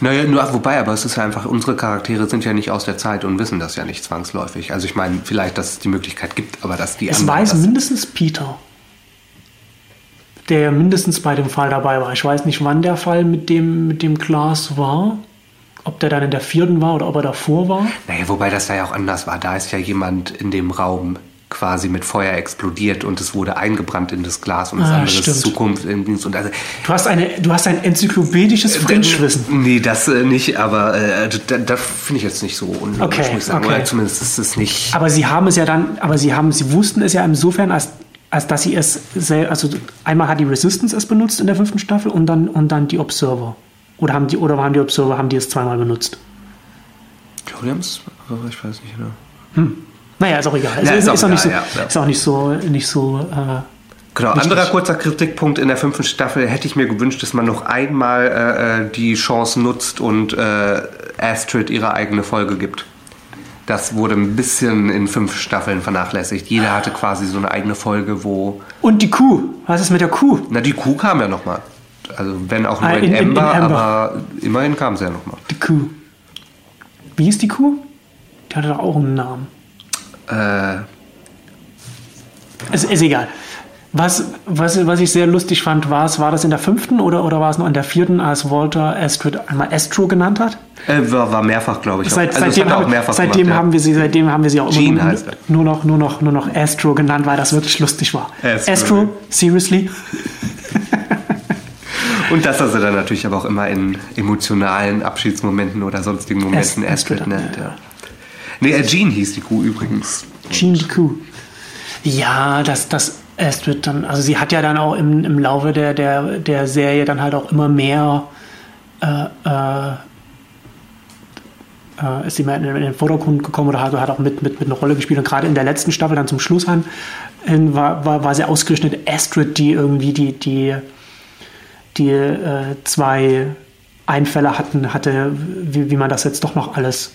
Naja, nur, wobei, aber es ist ja einfach, unsere Charaktere sind ja nicht aus der Zeit und wissen das ja nicht zwangsläufig. Also ich meine, vielleicht, dass es die Möglichkeit gibt, aber dass die Es weiß mindestens Peter, der mindestens bei dem Fall dabei war. Ich weiß nicht, wann der Fall mit dem, mit dem Glas war. Ob der dann in der vierten war oder ob er davor war. Naja, wobei das da ja auch anders war. Da ist ja jemand in dem Raum quasi mit Feuer explodiert und es wurde eingebrannt in das Glas und das Ah, andere stimmt. ist Zukunft. in- Und also, Du hast, eine, du hast ein enzyklopädisches French-Wissen. Nee, das äh, nicht, aber äh, da, da finde ich jetzt nicht so unlogisch, Okay, muss ich sagen. okay. Oder zumindest ist es nicht. Aber sie haben es ja dann, aber sie haben, sie wussten es ja insofern, als, als dass sie es, also einmal hat die Resistance es benutzt in der fünften Staffel und dann, und dann die Observer. Oder haben die, oder haben die Observer, haben die es zweimal benutzt? Williams? Ich weiß nicht, genau. Naja, ist auch egal. Es Ja, ist, ist auch ist, auch nicht so, egal, ja, ist auch nicht so, nicht so, äh, Genau, Richtig. anderer kurzer Kritikpunkt in der fünften Staffel hätte ich mir gewünscht, dass man noch einmal äh, äh, die Chance nutzt und äh, Astrid ihre eigene Folge gibt. Das wurde ein bisschen in fünf Staffeln vernachlässigt. Jeder hatte quasi so eine eigene Folge, wo. Und die Kuh. Was ist mit der Kuh? Na, die Kuh kam ja nochmal. Also, wenn auch nur Ah, in, in- in- in Ember, aber immerhin kam sie ja nochmal. Die Kuh. Wie ist die Kuh? Die hatte doch auch einen Namen. Äh, Es ist egal. Was, was, was ich sehr lustig fand, war es, war das in der fünften oder, oder war es noch in der vierten, als Walter Astrid einmal Astro genannt hat? äh, war, war mehrfach, glaube ich. Seit, also, das seitdem haben, mehrfach seitdem, gemacht, ja. haben wir sie, seitdem haben wir sie auch Jean immer heißt nur, noch, nur, noch, nur noch Astro genannt, weil das wirklich lustig war. Astro. Astro, seriously? Und dass er dann natürlich aber auch immer in emotionalen Abschiedsmomenten oder sonstigen Momenten Ast- Astrid Astrid, nennt. ja. Nee, äh, Jean hieß die Kuh übrigens. Jean die Kuh. Ja, das, das Astrid dann, also sie hat ja dann auch im, im Laufe der, der, der Serie dann halt auch immer mehr äh, äh, äh, ist sie mehr in, in den Vordergrund gekommen oder hat, hat auch mit, mit, mit einer Rolle gespielt. Und gerade in der letzten Staffel, dann zum Schluss an, hin, war, war, war sie ausgerechnet Astrid, die irgendwie die, die, die äh, zwei Einfälle hatten, hatte, wie, wie man das jetzt doch noch alles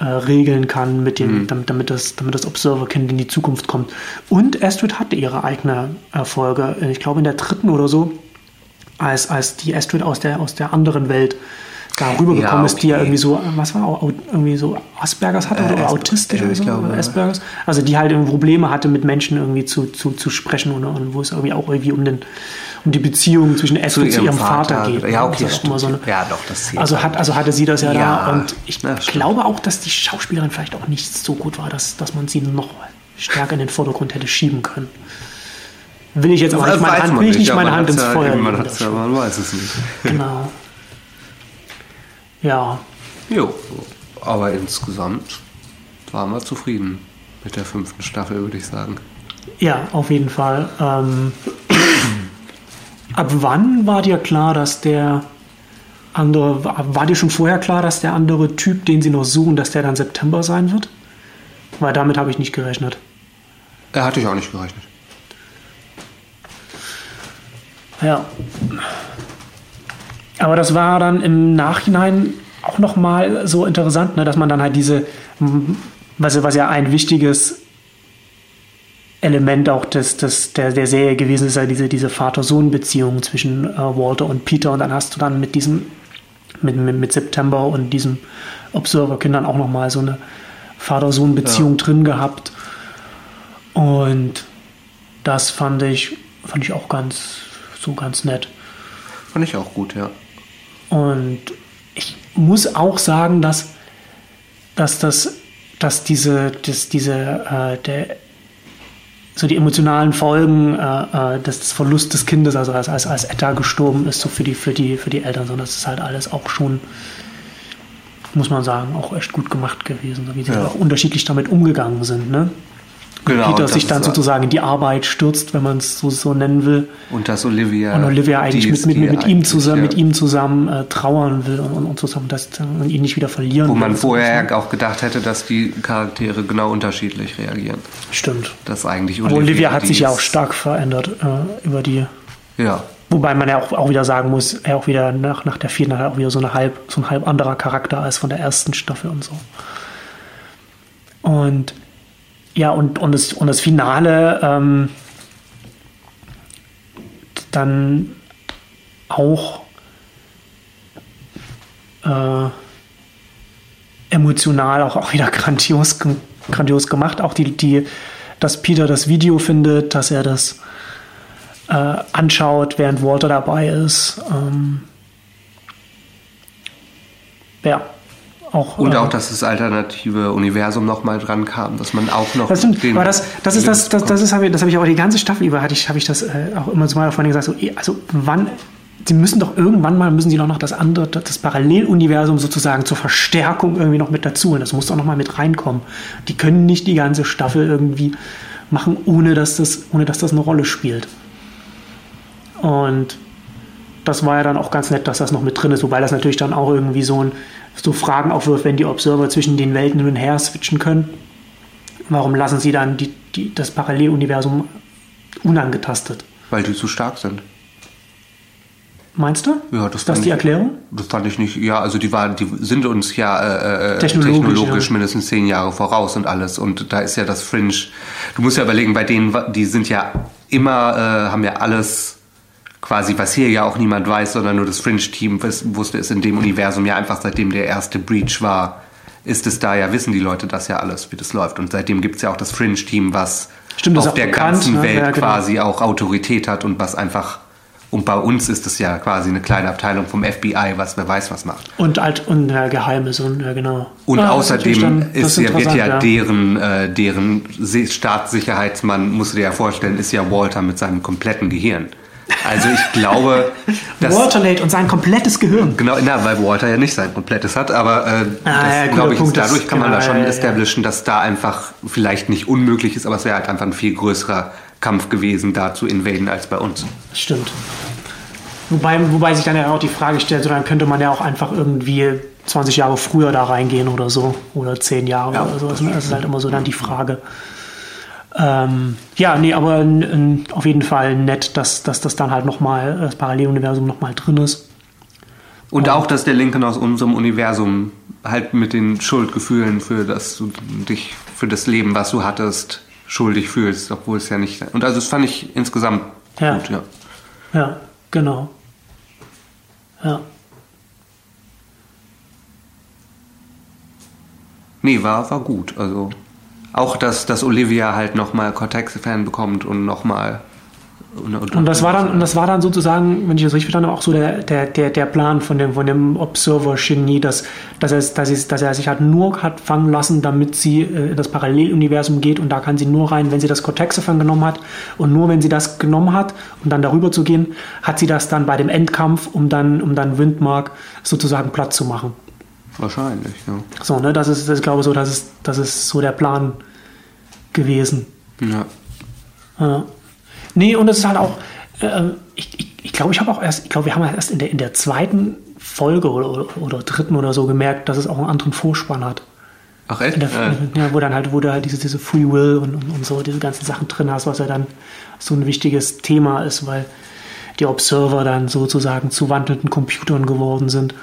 äh, regeln kann, mit dem, damit, damit, das, damit das Observer-Kind in die Zukunft kommt. Und Astrid hatte ihre eigene Erfolge. Ich glaube in der dritten oder so, als, als die Astrid aus der, aus der anderen Welt da rübergekommen Ja, ist, die ja okay. irgendwie so, was war, irgendwie so Aspergers hatte Äh, oder Asper- autistisch oder so, glaube. Aspergers. Also die halt irgendwie Probleme hatte, mit Menschen irgendwie zu, zu, zu sprechen und, und wo es irgendwie auch irgendwie um, den, um die Beziehung zwischen Astrid zu ihrem, Vater, geht. Ja, okay. Das immer so eine, ja, doch, das also, hat, also hatte sie das ja, Ja, da und ich glaube auch, dass die Schauspielerin vielleicht auch nicht so gut war, dass, dass man sie noch stärker in den Vordergrund hätte schieben können. Will ich jetzt aber nicht meine Hand, man will ich nicht meine man Hand ins Feuer Man, legen. hat's ja, man weiß es nicht. Genau. Ja, Jo, aber insgesamt waren wir zufrieden mit der fünften Staffel, würde ich sagen. ja, auf jeden Fall. Ähm, ab wann war dir klar, dass der andere, war dir schon vorher klar, dass der andere Typ, den sie noch suchen, dass der dann September sein wird? Weil damit habe ich nicht gerechnet. Er hatte ich auch nicht gerechnet. Ja. Aber das war dann im Nachhinein auch nochmal so interessant, ne, dass man dann halt diese, was, was ja ein wichtiges Element auch des, des, der, der Serie gewesen ist, ja diese, diese Vater-Sohn-Beziehung zwischen äh, Walter und Peter und dann hast du dann mit diesem, mit, mit, mit September und diesem Observer-Kindern auch nochmal so eine Vater-Sohn-Beziehung drin gehabt. Und das fand ich, fand ich auch ganz, so ganz nett. Fand ich auch gut, ja. Und ich muss auch sagen, dass, dass, das, dass diese, dass diese äh, der, so die emotionalen Folgen äh, äh, des, des Verlusts des Kindes, also als, als, als Etta gestorben ist, so für die, für die, für die Eltern, sondern das ist halt alles auch schon, muss man sagen, auch echt gut gemacht gewesen, so wie sie Ja. auch unterschiedlich damit umgegangen sind. Ne? Genau, Peter das sich dann sozusagen in die Arbeit stürzt, wenn man es so, so nennen will. Und dass Olivia. Und Olivia eigentlich mit, mit, die mit, ihm zusammen, ja, mit ihm zusammen äh, trauern will und, und, zusammen das, und ihn nicht wieder verlieren Wo man und so. vorher auch gedacht hätte, dass die Charaktere genau unterschiedlich reagieren. Stimmt. Dass eigentlich Aber Olivia hat sich ja auch stark verändert äh, über die. Ja, Wobei man ja auch, auch wieder sagen muss, er auch wieder nach, nach der vierten hat er auch wieder so, eine halb, so ein halb anderer Charakter als von der ersten Staffel und so. Und ja, und, und, das, und das Finale ähm, dann auch äh, emotional auch, auch wieder grandios, grandios gemacht. Auch die, die, dass Peter das Video findet, dass er das äh, anschaut, während Walter dabei ist. Ähm, ja, auch. Und äh, auch, dass das alternative Universum nochmal dran kam, dass man auch noch Das stimmt, aber das, das ist das, das, das ist, habe ich, das habe ich auch die ganze Staffel über, hatte ich, habe ich das äh, auch immer zu meiner Freundin gesagt, so, eh, also wann, sie müssen doch irgendwann mal, müssen sie doch noch das andere, das Paralleluniversum sozusagen zur Verstärkung irgendwie noch mit dazu holen. Das muss doch noch mal mit reinkommen. Die können nicht die ganze Staffel irgendwie machen, ohne dass das, ohne dass das eine Rolle spielt. Und das war ja dann auch ganz nett, dass das noch mit drin ist, wobei das natürlich dann auch irgendwie so, ein, so Fragen aufwirft, wenn die Observer zwischen den Welten hin und her switchen können. Warum lassen sie dann die, die, das Paralleluniversum unangetastet? Weil die zu stark sind. Meinst du? Ja, das ist das die ich- Erklärung? Das fand ich nicht, ja, also die waren, die sind uns ja äh, äh, Technologisch, technologisch, ja. mindestens zehn Jahre voraus und alles. Und da ist ja das Fringe. Du musst ja überlegen, bei denen, die sind ja immer, äh, haben ja alles quasi, was hier ja auch niemand weiß, sondern nur das Fringe-Team wus- wusste es in dem Universum ja einfach, seitdem der erste Breach war, ist es da ja, wissen die Leute das ja alles, wie das läuft. Und seitdem gibt es ja auch das Fringe-Team, was Stimmt, auf der bekannt, ganzen ne? Welt Ja, genau. quasi auch Autorität hat und was einfach und bei uns ist es ja quasi eine kleine Abteilung vom FBI, was wer weiß was macht. Und alt und ja, Geheimes und ja, genau. Und Ja, natürlich außerdem dann- ist ja, wird ja, interessant, deren, äh, deren Staatssicherheitsmann, musst du dir ja vorstellen, ist ja Walter mit seinem kompletten Gehirn. Also ich glaube, dass... Waterlate und sein komplettes Gehirn. Genau, na, weil Walter ja nicht sein komplettes hat, aber äh, Ah, das, ja, glaube ich, Punkt, dadurch kann man genau, da schon ja, ja, establishen, dass da einfach vielleicht nicht unmöglich ist, aber es wäre halt einfach ein viel größerer Kampf gewesen, da zu invaden als bei uns. Stimmt. Wobei, wobei sich dann ja auch die Frage stellt, so dann könnte man ja auch einfach irgendwie 20 Jahre früher da reingehen oder so. Oder 10 Jahre Ja, oder so. Das ist halt immer so dann die Frage. Ähm, ja, nee, aber auf jeden Fall nett, dass, dass das dann halt nochmal, das Paralleluniversum nochmal drin ist. Und auch, dass der Lincoln aus unserem Universum halt mit den Schuldgefühlen für das du dich für das Leben, was du hattest, schuldig fühlst, obwohl es ja nicht. Und also das fand ich insgesamt Ja. gut, ja. Ja, genau. Ja. Nee, war, war gut. Also auch, dass, dass Olivia halt nochmal Cortex-Fan bekommt und nochmal. Und das war dann, und das war dann sozusagen, wenn ich das richtig verstanden habe, auch so der, der, der, der Plan von dem, von dem Observer-Genie, dass, dass, er, dass, er, dass er sich halt nur hat fangen lassen, damit sie äh, in das Paralleluniversum geht und da kann sie nur rein, wenn sie das Cortexophon genommen hat und nur wenn sie das genommen hat, um dann darüber zu gehen, hat sie das dann bei dem Endkampf, um dann, um dann Windmark sozusagen platt zu machen. Wahrscheinlich, ja. So, ne, das ist, das ist glaube ich so, das ist, das ist so der Plan gewesen. ja. Ja. Nee, und es ist halt auch, äh, ich, ich, ich glaube, ich habe auch erst, ich glaube, wir haben ja erst in der, in der zweiten Folge oder, oder, oder dritten oder so gemerkt, dass es auch einen anderen Vorspann hat. Ach echt? Der, Äh, ja, wo dann halt, wo du halt diese, diese Free Will und, und, und so, diese ganzen Sachen drin hast, was ja dann so ein wichtiges Thema ist, weil die Observer dann sozusagen zu wandelnden Computern geworden sind.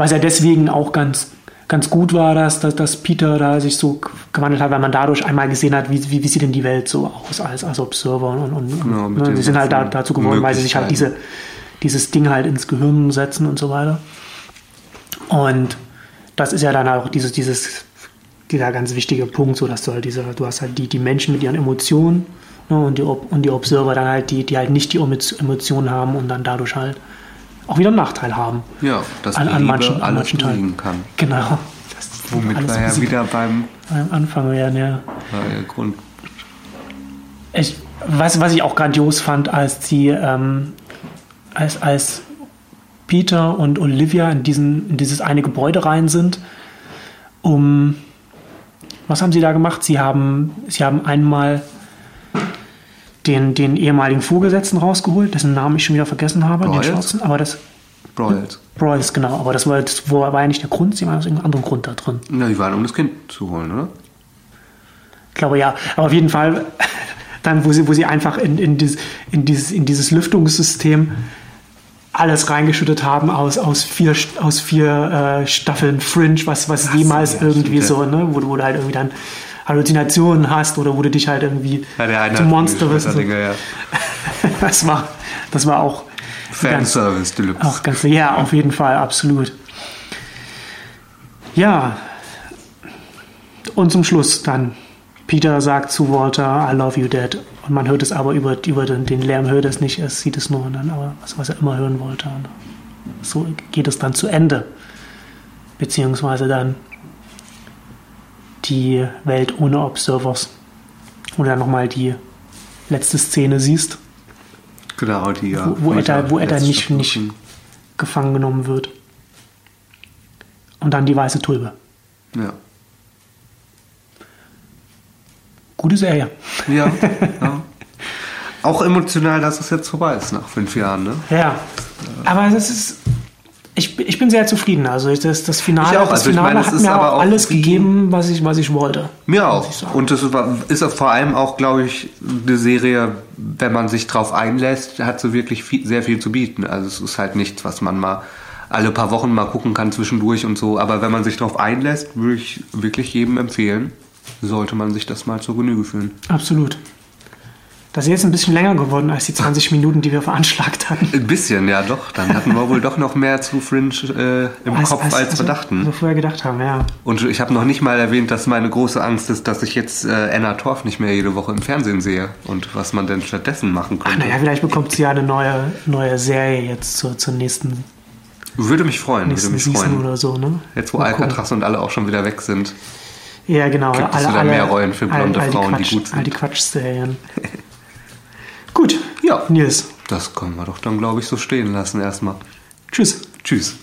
Was ja deswegen auch ganz, ganz gut war, dass, dass, dass Peter da sich so gewandelt hat, weil man dadurch einmal gesehen hat, wie, wie, wie sieht denn die Welt so aus als, als Observer. Und, und, Genau, und den sie sind halt da, dazu geworden, weil sie sich halt diese, dieses Ding halt ins Gehirn setzen und so weiter. Und das ist ja dann auch dieses, dieses, dieser ganz wichtige Punkt, so dass du halt diese, du hast halt die, die Menschen mit ihren Emotionen ne, und, die, und die Observer dann halt, die, die halt nicht die Emo- Emotionen haben und dann dadurch halt auch wieder einen Nachteil haben. ja, dass An, an manchen, an manchen Teilen. kann. Genau. Das Womit wir ja wieder beim am Anfang werden, ja. Grund. Ich, was, was ich auch grandios fand, als die, ähm, als, als Peter und Olivia in, diesen, in dieses eine Gebäude rein sind, um was haben sie da gemacht? Sie haben, sie haben einmal den, den ehemaligen Vorgesetzten rausgeholt, dessen Namen ich schon wieder vergessen habe, den Broyles? Schwarzen, aber das Broyles. Broyles, genau, aber das war, das war ja nicht der Grund, sie waren aus irgendeinem anderen Grund da drin. Na, die waren, um das Kind zu holen, oder? Ich glaube ja. Aber auf jeden Fall, dann, wo sie, wo sie einfach in, in, dieses, in, dieses, in dieses Lüftungssystem alles reingeschüttet haben aus, aus vier, aus vier äh, Staffeln Fringe, was, was jemals ja, irgendwie so, ne, wo, wo du halt irgendwie dann Halluzinationen hast oder wo du dich halt irgendwie Ja, zum Monster wirst. Dinge, ja. Das war, das war auch Fanservice Deluxe. auch ganz, ja, auf jeden Fall, absolut. Ja. Und zum Schluss dann. Peter sagt zu Walter, I love you, Dad. Und man hört es aber über, über den, den Lärm, hört es nicht, es sieht es nur. Und dann, aber was, was er immer hören wollte. Und so geht es dann zu Ende. beziehungsweise dann die Welt ohne Observers, dann nochmal die letzte Szene siehst, Genau, die ja. wo, wo er da, wo da letzte nicht, nicht gefangen genommen wird. Und dann die weiße Tulpe. Ja. Gute Serie. Ja, ja. Auch emotional, dass es jetzt vorbei ist nach fünf Jahren, ne? Ja, aber das ist. Ich, ich bin sehr zufrieden. Also ich- das, das Finale, Ich auch. das Also ich Finale meine, es hat ist mir aber auch auch alles gegeben, was ich, was ich wollte. Mir auch. ich. Und das ist vor allem auch, glaube ich, eine Serie, wenn man sich drauf einlässt, hat sie wirklich viel, sehr viel zu bieten. Also es ist halt nichts, was man mal alle paar Wochen mal gucken kann zwischendurch und so. Aber wenn man sich darauf einlässt, würde ich wirklich jedem empfehlen, sollte man sich das mal zur Genüge führen. Absolut. Das ist jetzt ein bisschen länger geworden als die 20 Minuten, die wir veranschlagt hatten. Ein bisschen, ja doch. Dann hatten wir wohl doch noch mehr zu Fringe äh, im Kopf, als, wir dachten. Als wir vorher gedacht haben, ja. Und ich habe noch nicht mal erwähnt, dass meine große Angst ist, dass ich jetzt äh, Anna Torf nicht mehr jede Woche im Fernsehen sehe und was man denn stattdessen machen Ach könnte. naja, vielleicht bekommt sie ja eine neue, neue Serie jetzt zur, zur nächsten, Würde mich freuen, würde mich Season freuen. oder so, ne? Jetzt, wo Mal gucken. Alcatraz und alle auch schon wieder weg sind. Ja, genau. Gibt es wieder mehr Rollen für blonde all Frauen, die Quatsch, gut sind. All die Quatsch-Serien. Gut. Ja. Nils. Das können wir doch dann, glaube ich, so stehen lassen erstmal. Tschüss. Tschüss.